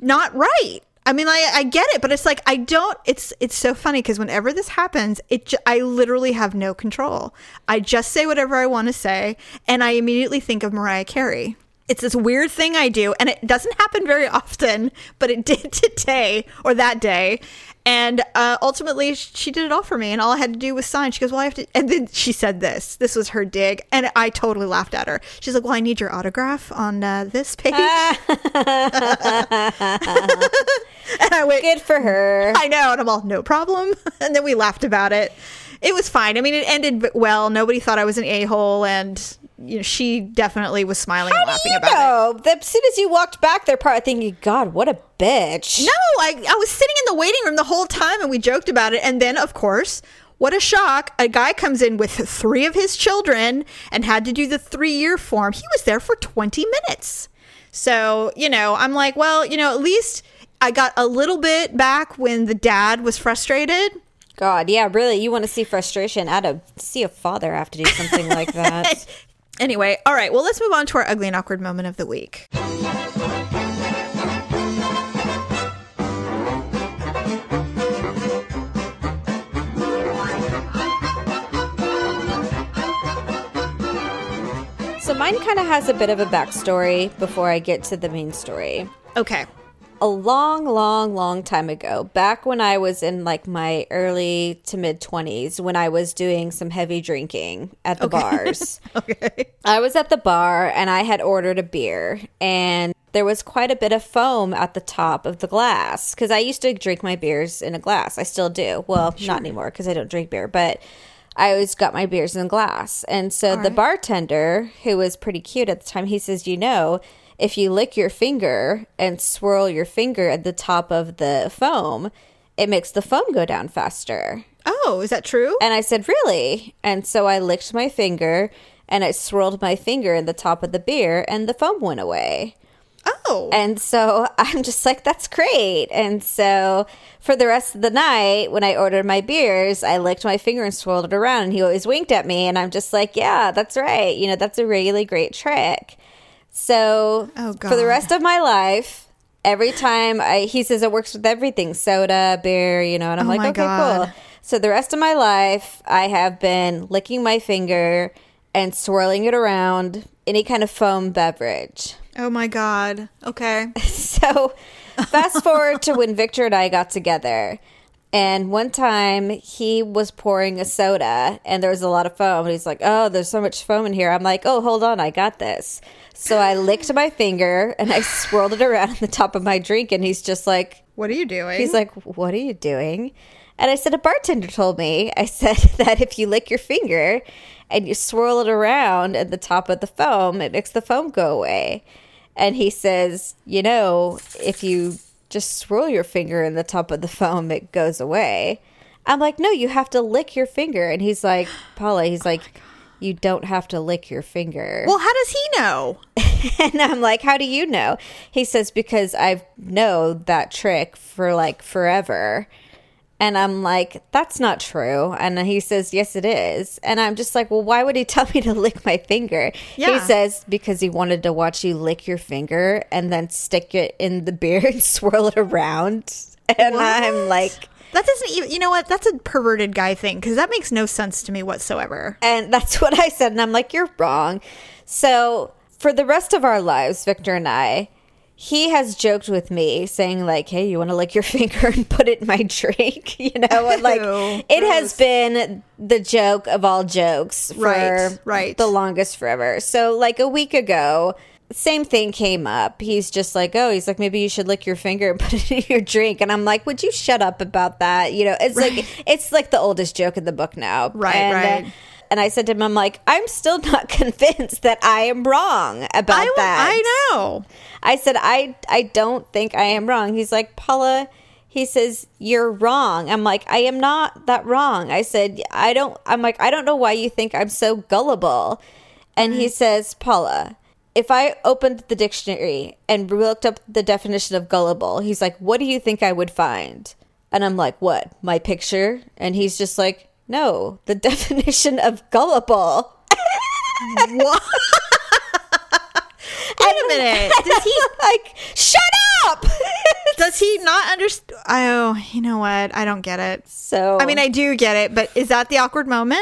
Speaker 2: not right. I mean, I, I get it, but it's like I don't. It's it's so funny because whenever this happens, it I literally have no control. I just say whatever I want to say, and I immediately think of Mariah Carey. It's this weird thing I do, and it doesn't happen very often, but it did today or that day. And uh, ultimately, she did it all for me, and all I had to do was sign. She goes, "Well, I have to," and then she said this. This was her dig, and I totally laughed at her. She's like, "Well, I need your autograph on uh, this page." and I went,
Speaker 3: Good for her.
Speaker 2: I know. And I'm all, no problem. And then we laughed about it. It was fine. I mean, it ended well. Nobody thought I was an a hole. And, you know, she definitely was smiling and
Speaker 3: How do
Speaker 2: laughing
Speaker 3: you
Speaker 2: about it.
Speaker 3: know? The- As soon as you walked back, they're probably thinking, God, what a bitch.
Speaker 2: No, I, I was sitting in the waiting room the whole time and we joked about it. And then, of course, what a shock. A guy comes in with three of his children and had to do the three year form. He was there for 20 minutes. So, you know, I'm like, well, you know, at least I got a little bit back when the dad was frustrated.
Speaker 3: God, yeah, really. You want to see frustration out of see a father have to do something like that.
Speaker 2: Anyway, all right, well, let's move on to our ugly and awkward moment of the week.
Speaker 3: so mine kind of has a bit of a backstory before I get to the main story.
Speaker 2: Okay.
Speaker 3: A long, long, long time ago, back when I was in like my early to mid 20s, when I was doing some heavy drinking at the bars.
Speaker 2: Okay.
Speaker 3: I was at the bar and I had ordered a beer, and there was quite a bit of foam at the top of the glass because I used to drink my beers in a glass. I still do. Well, not anymore because I don't drink beer, but I always got my beers in glass. And so the bartender, who was pretty cute at the time, he says, You know, if you lick your finger and swirl your finger at the top of the foam, it makes the foam go down faster.
Speaker 2: Oh, is that true?
Speaker 3: And I said, Really? And so I licked my finger and I swirled my finger in the top of the beer and the foam went away.
Speaker 2: oh.
Speaker 3: And so I'm just like, that's great. And so for the rest of the night, when I ordered my beers, I licked my finger and swirled it around, and he always winked at me. And I'm just like, yeah, that's right. You know, that's a really great trick. So
Speaker 2: Oh,
Speaker 3: for the rest of my life, every time I, he says it works with everything soda, beer, you know, and I'm
Speaker 2: Oh
Speaker 3: like, okay,
Speaker 2: God.
Speaker 3: cool. So the rest of my life, I have been licking my finger and swirling it around any kind of foam beverage.
Speaker 2: oh my god. Okay.
Speaker 3: So, fast forward to when Victor and I got together. And one time he was pouring a soda and there was a lot of foam. And he's like, Oh, there's so much foam in here. I'm like, Oh, hold on, I got this. So I licked my finger and I swirled it around on the top of my drink. And he's just like,
Speaker 2: What are you doing?
Speaker 3: He's like, What are you doing? And I said, A bartender told me. I said that if you lick your finger and you swirl it around at the top of the foam, it makes the foam go away. And he says, You know, if you just swirl your finger in the top of the foam, it goes away. I'm like, No, you have to lick your finger. And he's like, Paula, he's oh like, You don't have to lick your finger.
Speaker 2: well, how does he know?
Speaker 3: And I'm like, how do you know? He says, because I've know that trick for like forever. And I'm like, that's not true. And he says, yes, it is. And I'm just like, well, why would he tell me to lick my finger? He says, because he wanted to watch you lick your finger and then stick it in the beer and swirl it around. And I'm like,
Speaker 2: That doesn't even. You know what? That's a perverted guy thing because that makes no sense to me whatsoever.
Speaker 3: And that's what I said. And I'm like, you're wrong. So for the rest of our lives, Victor and I, he has joked with me saying like, "Hey, you want to lick your finger and put it in my drink?" You know, and like
Speaker 2: Ew,
Speaker 3: it has been the joke of all jokes for
Speaker 2: Right, right.
Speaker 3: the longest forever. So like a week ago, same thing came up. He's just like, "Oh, he's like maybe you should lick your finger and put it in your drink." And I'm like, "Would you shut up about that?" You know, it's like it's like the oldest joke in the book now.
Speaker 2: Right,
Speaker 3: and, uh,
Speaker 2: right.
Speaker 3: and I said to him, I'm like, I'm still not convinced that I am wrong about
Speaker 2: I,
Speaker 3: that.
Speaker 2: I know.
Speaker 3: I said, I, I don't think I am wrong. He's like, Paula, he says, you're wrong. I'm like, I am not that wrong. I said, I don't, I'm like, I don't know why you think I'm so gullible. And he says, Paula, if I opened the dictionary and looked up the definition of gullible, he's like, what do you think I would find? And I'm like, what? My picture? And he's just like, no, the definition of gullible.
Speaker 2: What? Wait a minute. Does he?
Speaker 3: like, shut up!
Speaker 2: Does he not understand? Oh, you know what? I don't get it.
Speaker 3: so
Speaker 2: I mean, I do get it, but is that the awkward moment?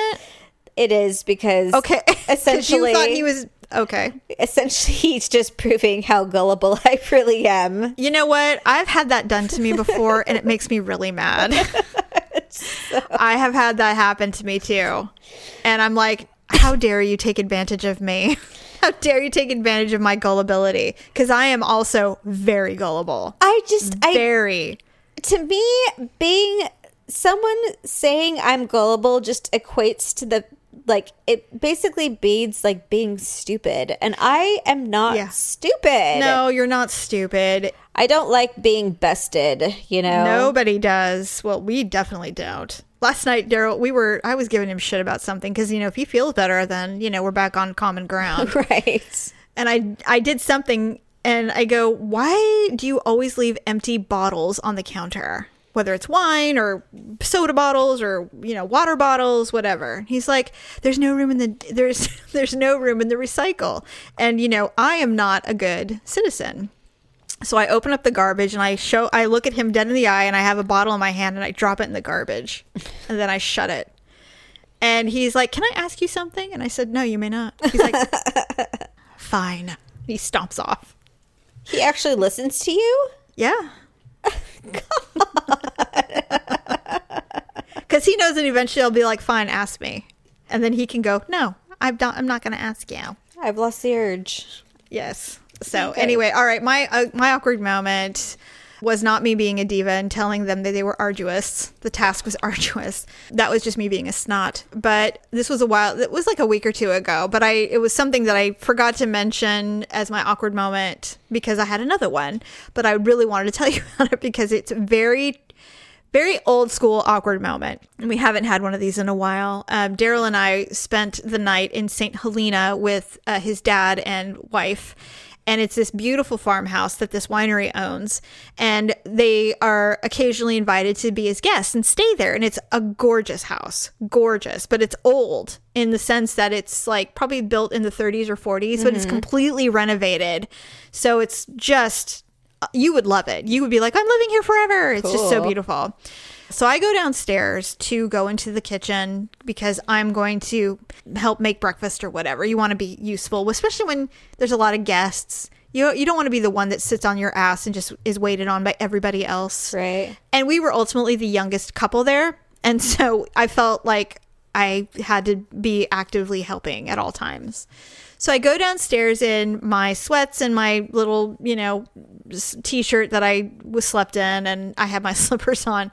Speaker 3: it is because
Speaker 2: Okay.
Speaker 3: essentially
Speaker 2: you thought he was okay.
Speaker 3: essentially he's just proving how gullible I really am.
Speaker 2: You know what? I've had that done to me before, and it makes me really mad. I have had that happen to me too, and I'm like, how dare you take advantage of me? How dare you take advantage of my gullibility? Because I am also very gullible.
Speaker 3: I just I
Speaker 2: Very.
Speaker 3: to me being someone saying I'm gullible just equates to the like it basically means like being stupid and I am not
Speaker 2: Yeah.
Speaker 3: stupid.
Speaker 2: No, you're not stupid.
Speaker 3: I don't like being bested, you know.
Speaker 2: Nobody does. Well, we definitely don't. Last night, Daryl, we were. I was giving him shit about something because you know if he feels better, then you know we're back on common ground.
Speaker 3: Right.
Speaker 2: and I I did something, and I go, why do you always leave empty bottles on the counter? Whether it's wine or soda bottles or you know water bottles, whatever. He's like, there's no room in the there's there's no room in the recycle, and you know I am not a good citizen. So I open up the garbage and I show I look at him dead in the eye and I have a bottle in my hand and I drop it in the garbage. And then I shut it. And he's like, "Can I ask you something?" And I said, "No, you may not." He's like, "Fine." He stomps off.
Speaker 3: He actually listens to you?
Speaker 2: Yeah. Cuz he knows that eventually I'll be like, "Fine, ask me." And then he can go, "No, I'm not I'm not going to ask you."
Speaker 3: I've lost the urge.
Speaker 2: Yes. So
Speaker 3: Okay.
Speaker 2: anyway, all right. My uh, my awkward moment. was not me being a diva and telling them that they were arduous. The task was arduous. That was just me being a snot. But this was a while, it was like a week or two ago, but I, it was something that I forgot to mention as my awkward moment because I had another one, but I really wanted to tell you about it because it's very very old school awkward moment. And we haven't had one of these in a while. Um, Daryl and I spent the night in St. Helena with uh, his dad and wife. And it's this beautiful farmhouse that this winery owns. And they are occasionally invited to be his guests and stay there. And it's a gorgeous house, gorgeous, but it's old in the sense that it's like probably built in the 30s or 40s, but it's completely renovated. So it's just you would love it. You would be like, I'm living here forever. It's just so beautiful. So I go downstairs to go into the kitchen because I'm going to help make breakfast or whatever. You want to be useful, especially when there's a lot of guests. You you don't want to be the one that sits on your ass and just is waited on by everybody else.
Speaker 3: Right.
Speaker 2: And we were ultimately the youngest couple there, and so I felt like I had to be actively helping at all times. So I go downstairs in my sweats and my little, you know, s- t-shirt that I was slept in and I have my slippers on.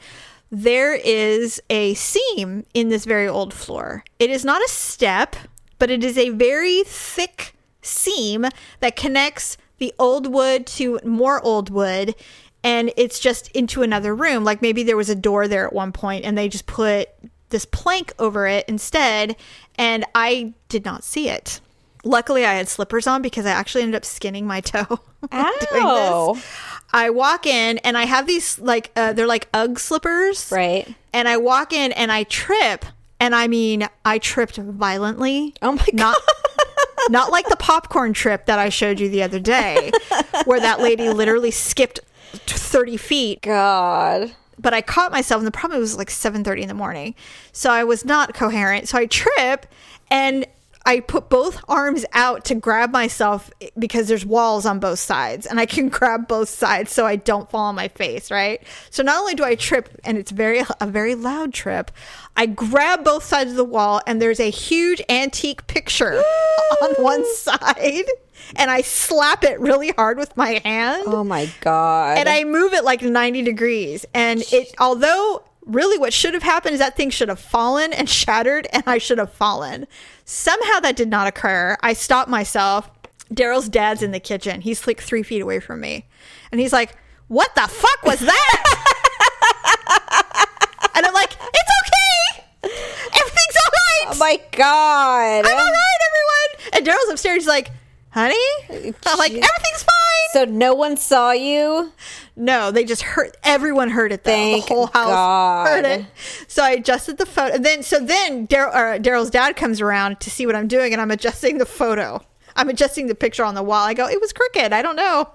Speaker 2: There is a seam in this very old floor. It is not a step, but it is a very thick seam that connects the old wood to more old wood and it's just into another room. Like maybe there was a door there at one point and they just put this plank over it instead and I did not see it. Luckily I had slippers on because I actually ended up skinning my toe. doing
Speaker 3: Ow.
Speaker 2: this. I walk in and I have these like uh, they're like UGG slippers.
Speaker 3: Right.
Speaker 2: And I walk in and I trip and I mean I tripped violently.
Speaker 3: Oh my
Speaker 2: Not not like the popcorn trip that I showed you the other day where that lady literally skipped 30 feet
Speaker 3: God.
Speaker 2: but I caught myself, and the problem was like seven thirty in the morning, so I was not coherent. So I trip, and I put both arms out to grab myself because there's walls on both sides, and I can grab both sides so I don't fall on my face. Right. So not only do I trip, and it's very a very loud trip, I grab both sides of the wall, and there's a huge antique picture on one side, and I slap it really hard with my hand
Speaker 3: Oh my God.
Speaker 2: and I move it like 90 degrees. And it, although really what should have happened is that thing should have fallen and shattered, and I should have fallen. Somehow that did not occur. I stopped myself. Daryl's dad's in the kitchen. He's like three feet away from me. And he's like, What the fuck was that? and I'm like, It's okay. Everything's all right.
Speaker 3: oh my God.
Speaker 2: I'm all right, everyone. And Daryl's upstairs. He's like, Honey? I'm like, Everything's fine.
Speaker 3: so no one saw you?
Speaker 2: No, they just heard. Everyone heard it though.
Speaker 3: Thank
Speaker 2: the whole house
Speaker 3: God.
Speaker 2: heard it. So I adjusted the photo. And then, so then Daryl, uh, Daryl's dad comes around to see what I'm doing, and I'm adjusting the photo. I'm adjusting the picture on the wall. I go, it was crooked. I don't know.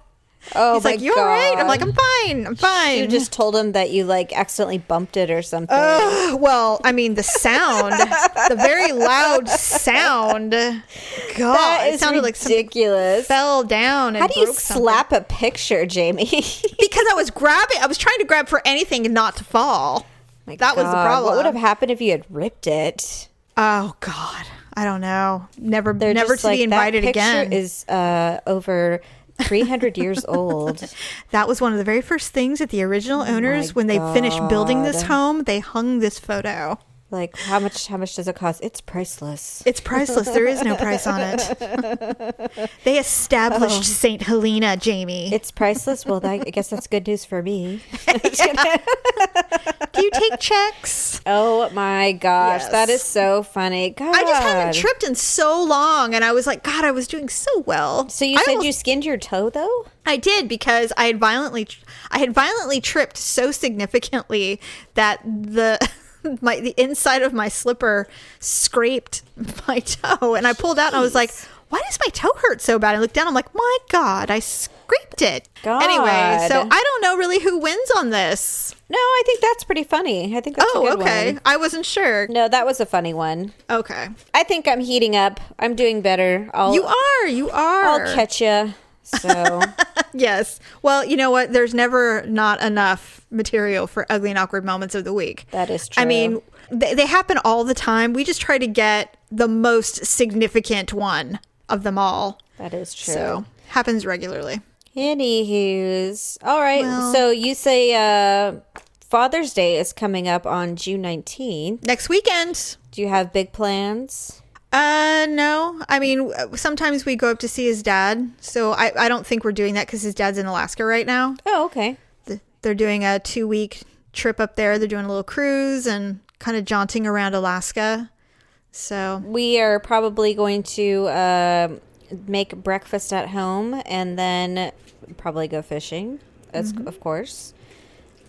Speaker 3: Oh
Speaker 2: He's
Speaker 3: my
Speaker 2: like, you
Speaker 3: God.
Speaker 2: all right? I'm like, I'm fine. I'm fine.
Speaker 3: You just told him that you like accidentally bumped it or something.
Speaker 2: Ugh, well, I mean, the sound, the very loud sound. God,
Speaker 3: that
Speaker 2: it
Speaker 3: is
Speaker 2: sounded like something
Speaker 3: ridiculous.
Speaker 2: fell down. And
Speaker 3: How do you
Speaker 2: broke something.
Speaker 3: slap a picture, Jamie?
Speaker 2: Because I was grabbing. I was trying to grab for anything and not to fall.
Speaker 3: My
Speaker 2: that was the problem.
Speaker 3: What would have happened if you had ripped it?
Speaker 2: Oh God, I don't know. Never,
Speaker 3: They're
Speaker 2: never to
Speaker 3: like,
Speaker 2: be invited
Speaker 3: that picture
Speaker 2: again.
Speaker 3: Is uh, over three hundred years old.
Speaker 2: that was one of the very first things that the original oh owners, when they finished building this home, they hung this photo.
Speaker 3: Like how much? How much does it cost? It's priceless.
Speaker 2: It's priceless. there is no price on it. they established oh. Saint Helena, Jamie.
Speaker 3: It's priceless. Well, that, I guess that's good news for me.
Speaker 2: Do you take checks?
Speaker 3: Oh my gosh,
Speaker 2: Yes.
Speaker 3: that is so funny. God,
Speaker 2: I just haven't tripped in so long, and I was like, God, I was doing so well.
Speaker 3: So you
Speaker 2: I
Speaker 3: said
Speaker 2: almost-
Speaker 3: you skinned your toe though?
Speaker 2: I did because I had violently, I had violently tripped so significantly that the my the inside of my slipper scraped my toe, and I pulled out and I was like, "Why does my toe hurt so bad?" I looked down, I'm like, "My God, I scraped it." Anyway, so I don't know really who wins on this.
Speaker 3: No, I think that's pretty funny. I think that's a
Speaker 2: Oh, okay.
Speaker 3: one.
Speaker 2: I wasn't sure.
Speaker 3: No, that was a funny one.
Speaker 2: Okay,
Speaker 3: I think I'm heating up. I'm doing better. I'll
Speaker 2: you are, you are.
Speaker 3: I'll catch you. So
Speaker 2: Yes. Well, you know what? There's never not enough material for ugly and awkward moments of the week.
Speaker 3: That is true.
Speaker 2: I mean, they, they happen all the time. We just try to get the most significant one of them all.
Speaker 3: that is true.
Speaker 2: So happens regularly.
Speaker 3: Anywho's. All right.
Speaker 2: Well-
Speaker 3: so you say uh, Father's Day is coming up on June 19th.
Speaker 2: Next weekend.
Speaker 3: Do you have big plans?
Speaker 2: Uh, no. I mean, sometimes we go up to see his dad. So I, I don't think we're doing that because his dad's in Alaska right now.
Speaker 3: Oh, okay.
Speaker 2: Th- They're doing a two week trip up there. They're doing a little cruise and kind of jaunting around Alaska. So
Speaker 3: We are probably going to uh, make breakfast at home and then probably go fishing, as, of course.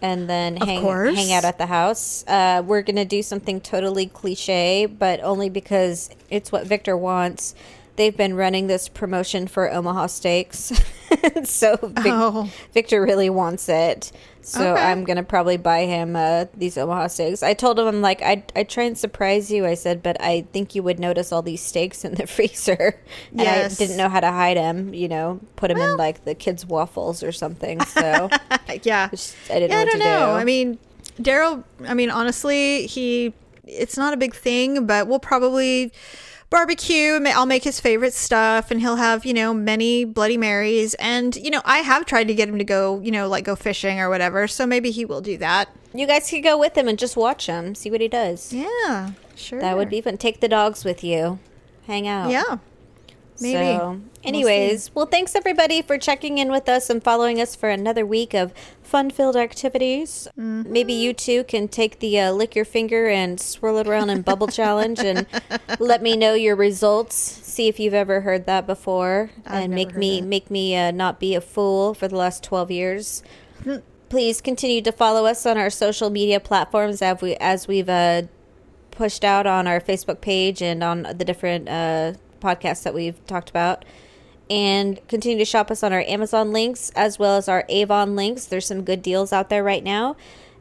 Speaker 3: And then hang, hang out at the house. Uh, we're going to do something totally cliche, but only because it's what Victor wants. They've been running this promotion for Omaha Steaks. so Vic-
Speaker 2: Oh.
Speaker 3: Victor really wants it. So
Speaker 2: Okay.
Speaker 3: I'm gonna probably buy him uh, these Omaha steaks. I told him I'm like I I try and surprise you. I said, but I think you would notice all these steaks in the freezer. And
Speaker 2: Yes.
Speaker 3: I didn't know how to hide them. You know, put them in like the kids' waffles or something. So
Speaker 2: yeah.
Speaker 3: just- I didn't
Speaker 2: yeah,
Speaker 3: know
Speaker 2: I don't
Speaker 3: to
Speaker 2: know.
Speaker 3: do.
Speaker 2: I mean, Daryl. I mean, honestly, he. It's not a big thing, but we'll probably barbecue. I'll make his favorite stuff, and he'll have you know many Bloody Marys. And you know, I have tried to get him to go, you know, like go fishing or whatever. So maybe he will do that.
Speaker 3: you guys could go with him and just watch him, see what he does.
Speaker 2: Yeah, sure.
Speaker 3: That would be fun. Take the dogs with you, hang out.
Speaker 2: Yeah, maybe.
Speaker 3: So, anyways, well, thanks everybody for checking in with us and following us for another week of fun-filled activities.
Speaker 2: Mm-hmm.
Speaker 3: Maybe you too can take the uh, lick your finger and swirl it around and bubble challenge, and let me know your results. See if you've ever heard that before,
Speaker 2: I've
Speaker 3: and make me make me uh, not be a fool for the last twelve years. Please continue to follow us on our social media platforms as we as we've uh, pushed out on our Facebook page and on the different uh, podcasts that we've talked about. And continue to shop us on our Amazon links as well as our Avon links. There's some good deals out there right now,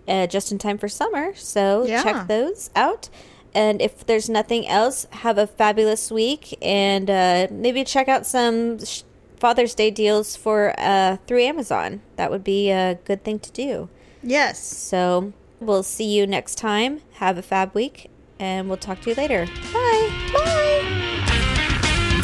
Speaker 3: uh, just in time for summer. So
Speaker 2: Yeah.
Speaker 3: check those out. And if there's nothing else, have a fabulous week and uh, maybe check out some sh- Father's Day deals for uh, through Amazon. That would be a good thing to do.
Speaker 2: Yes.
Speaker 3: So we'll see you next time. Have a fab week, and we'll talk to you later. Bye. Bye.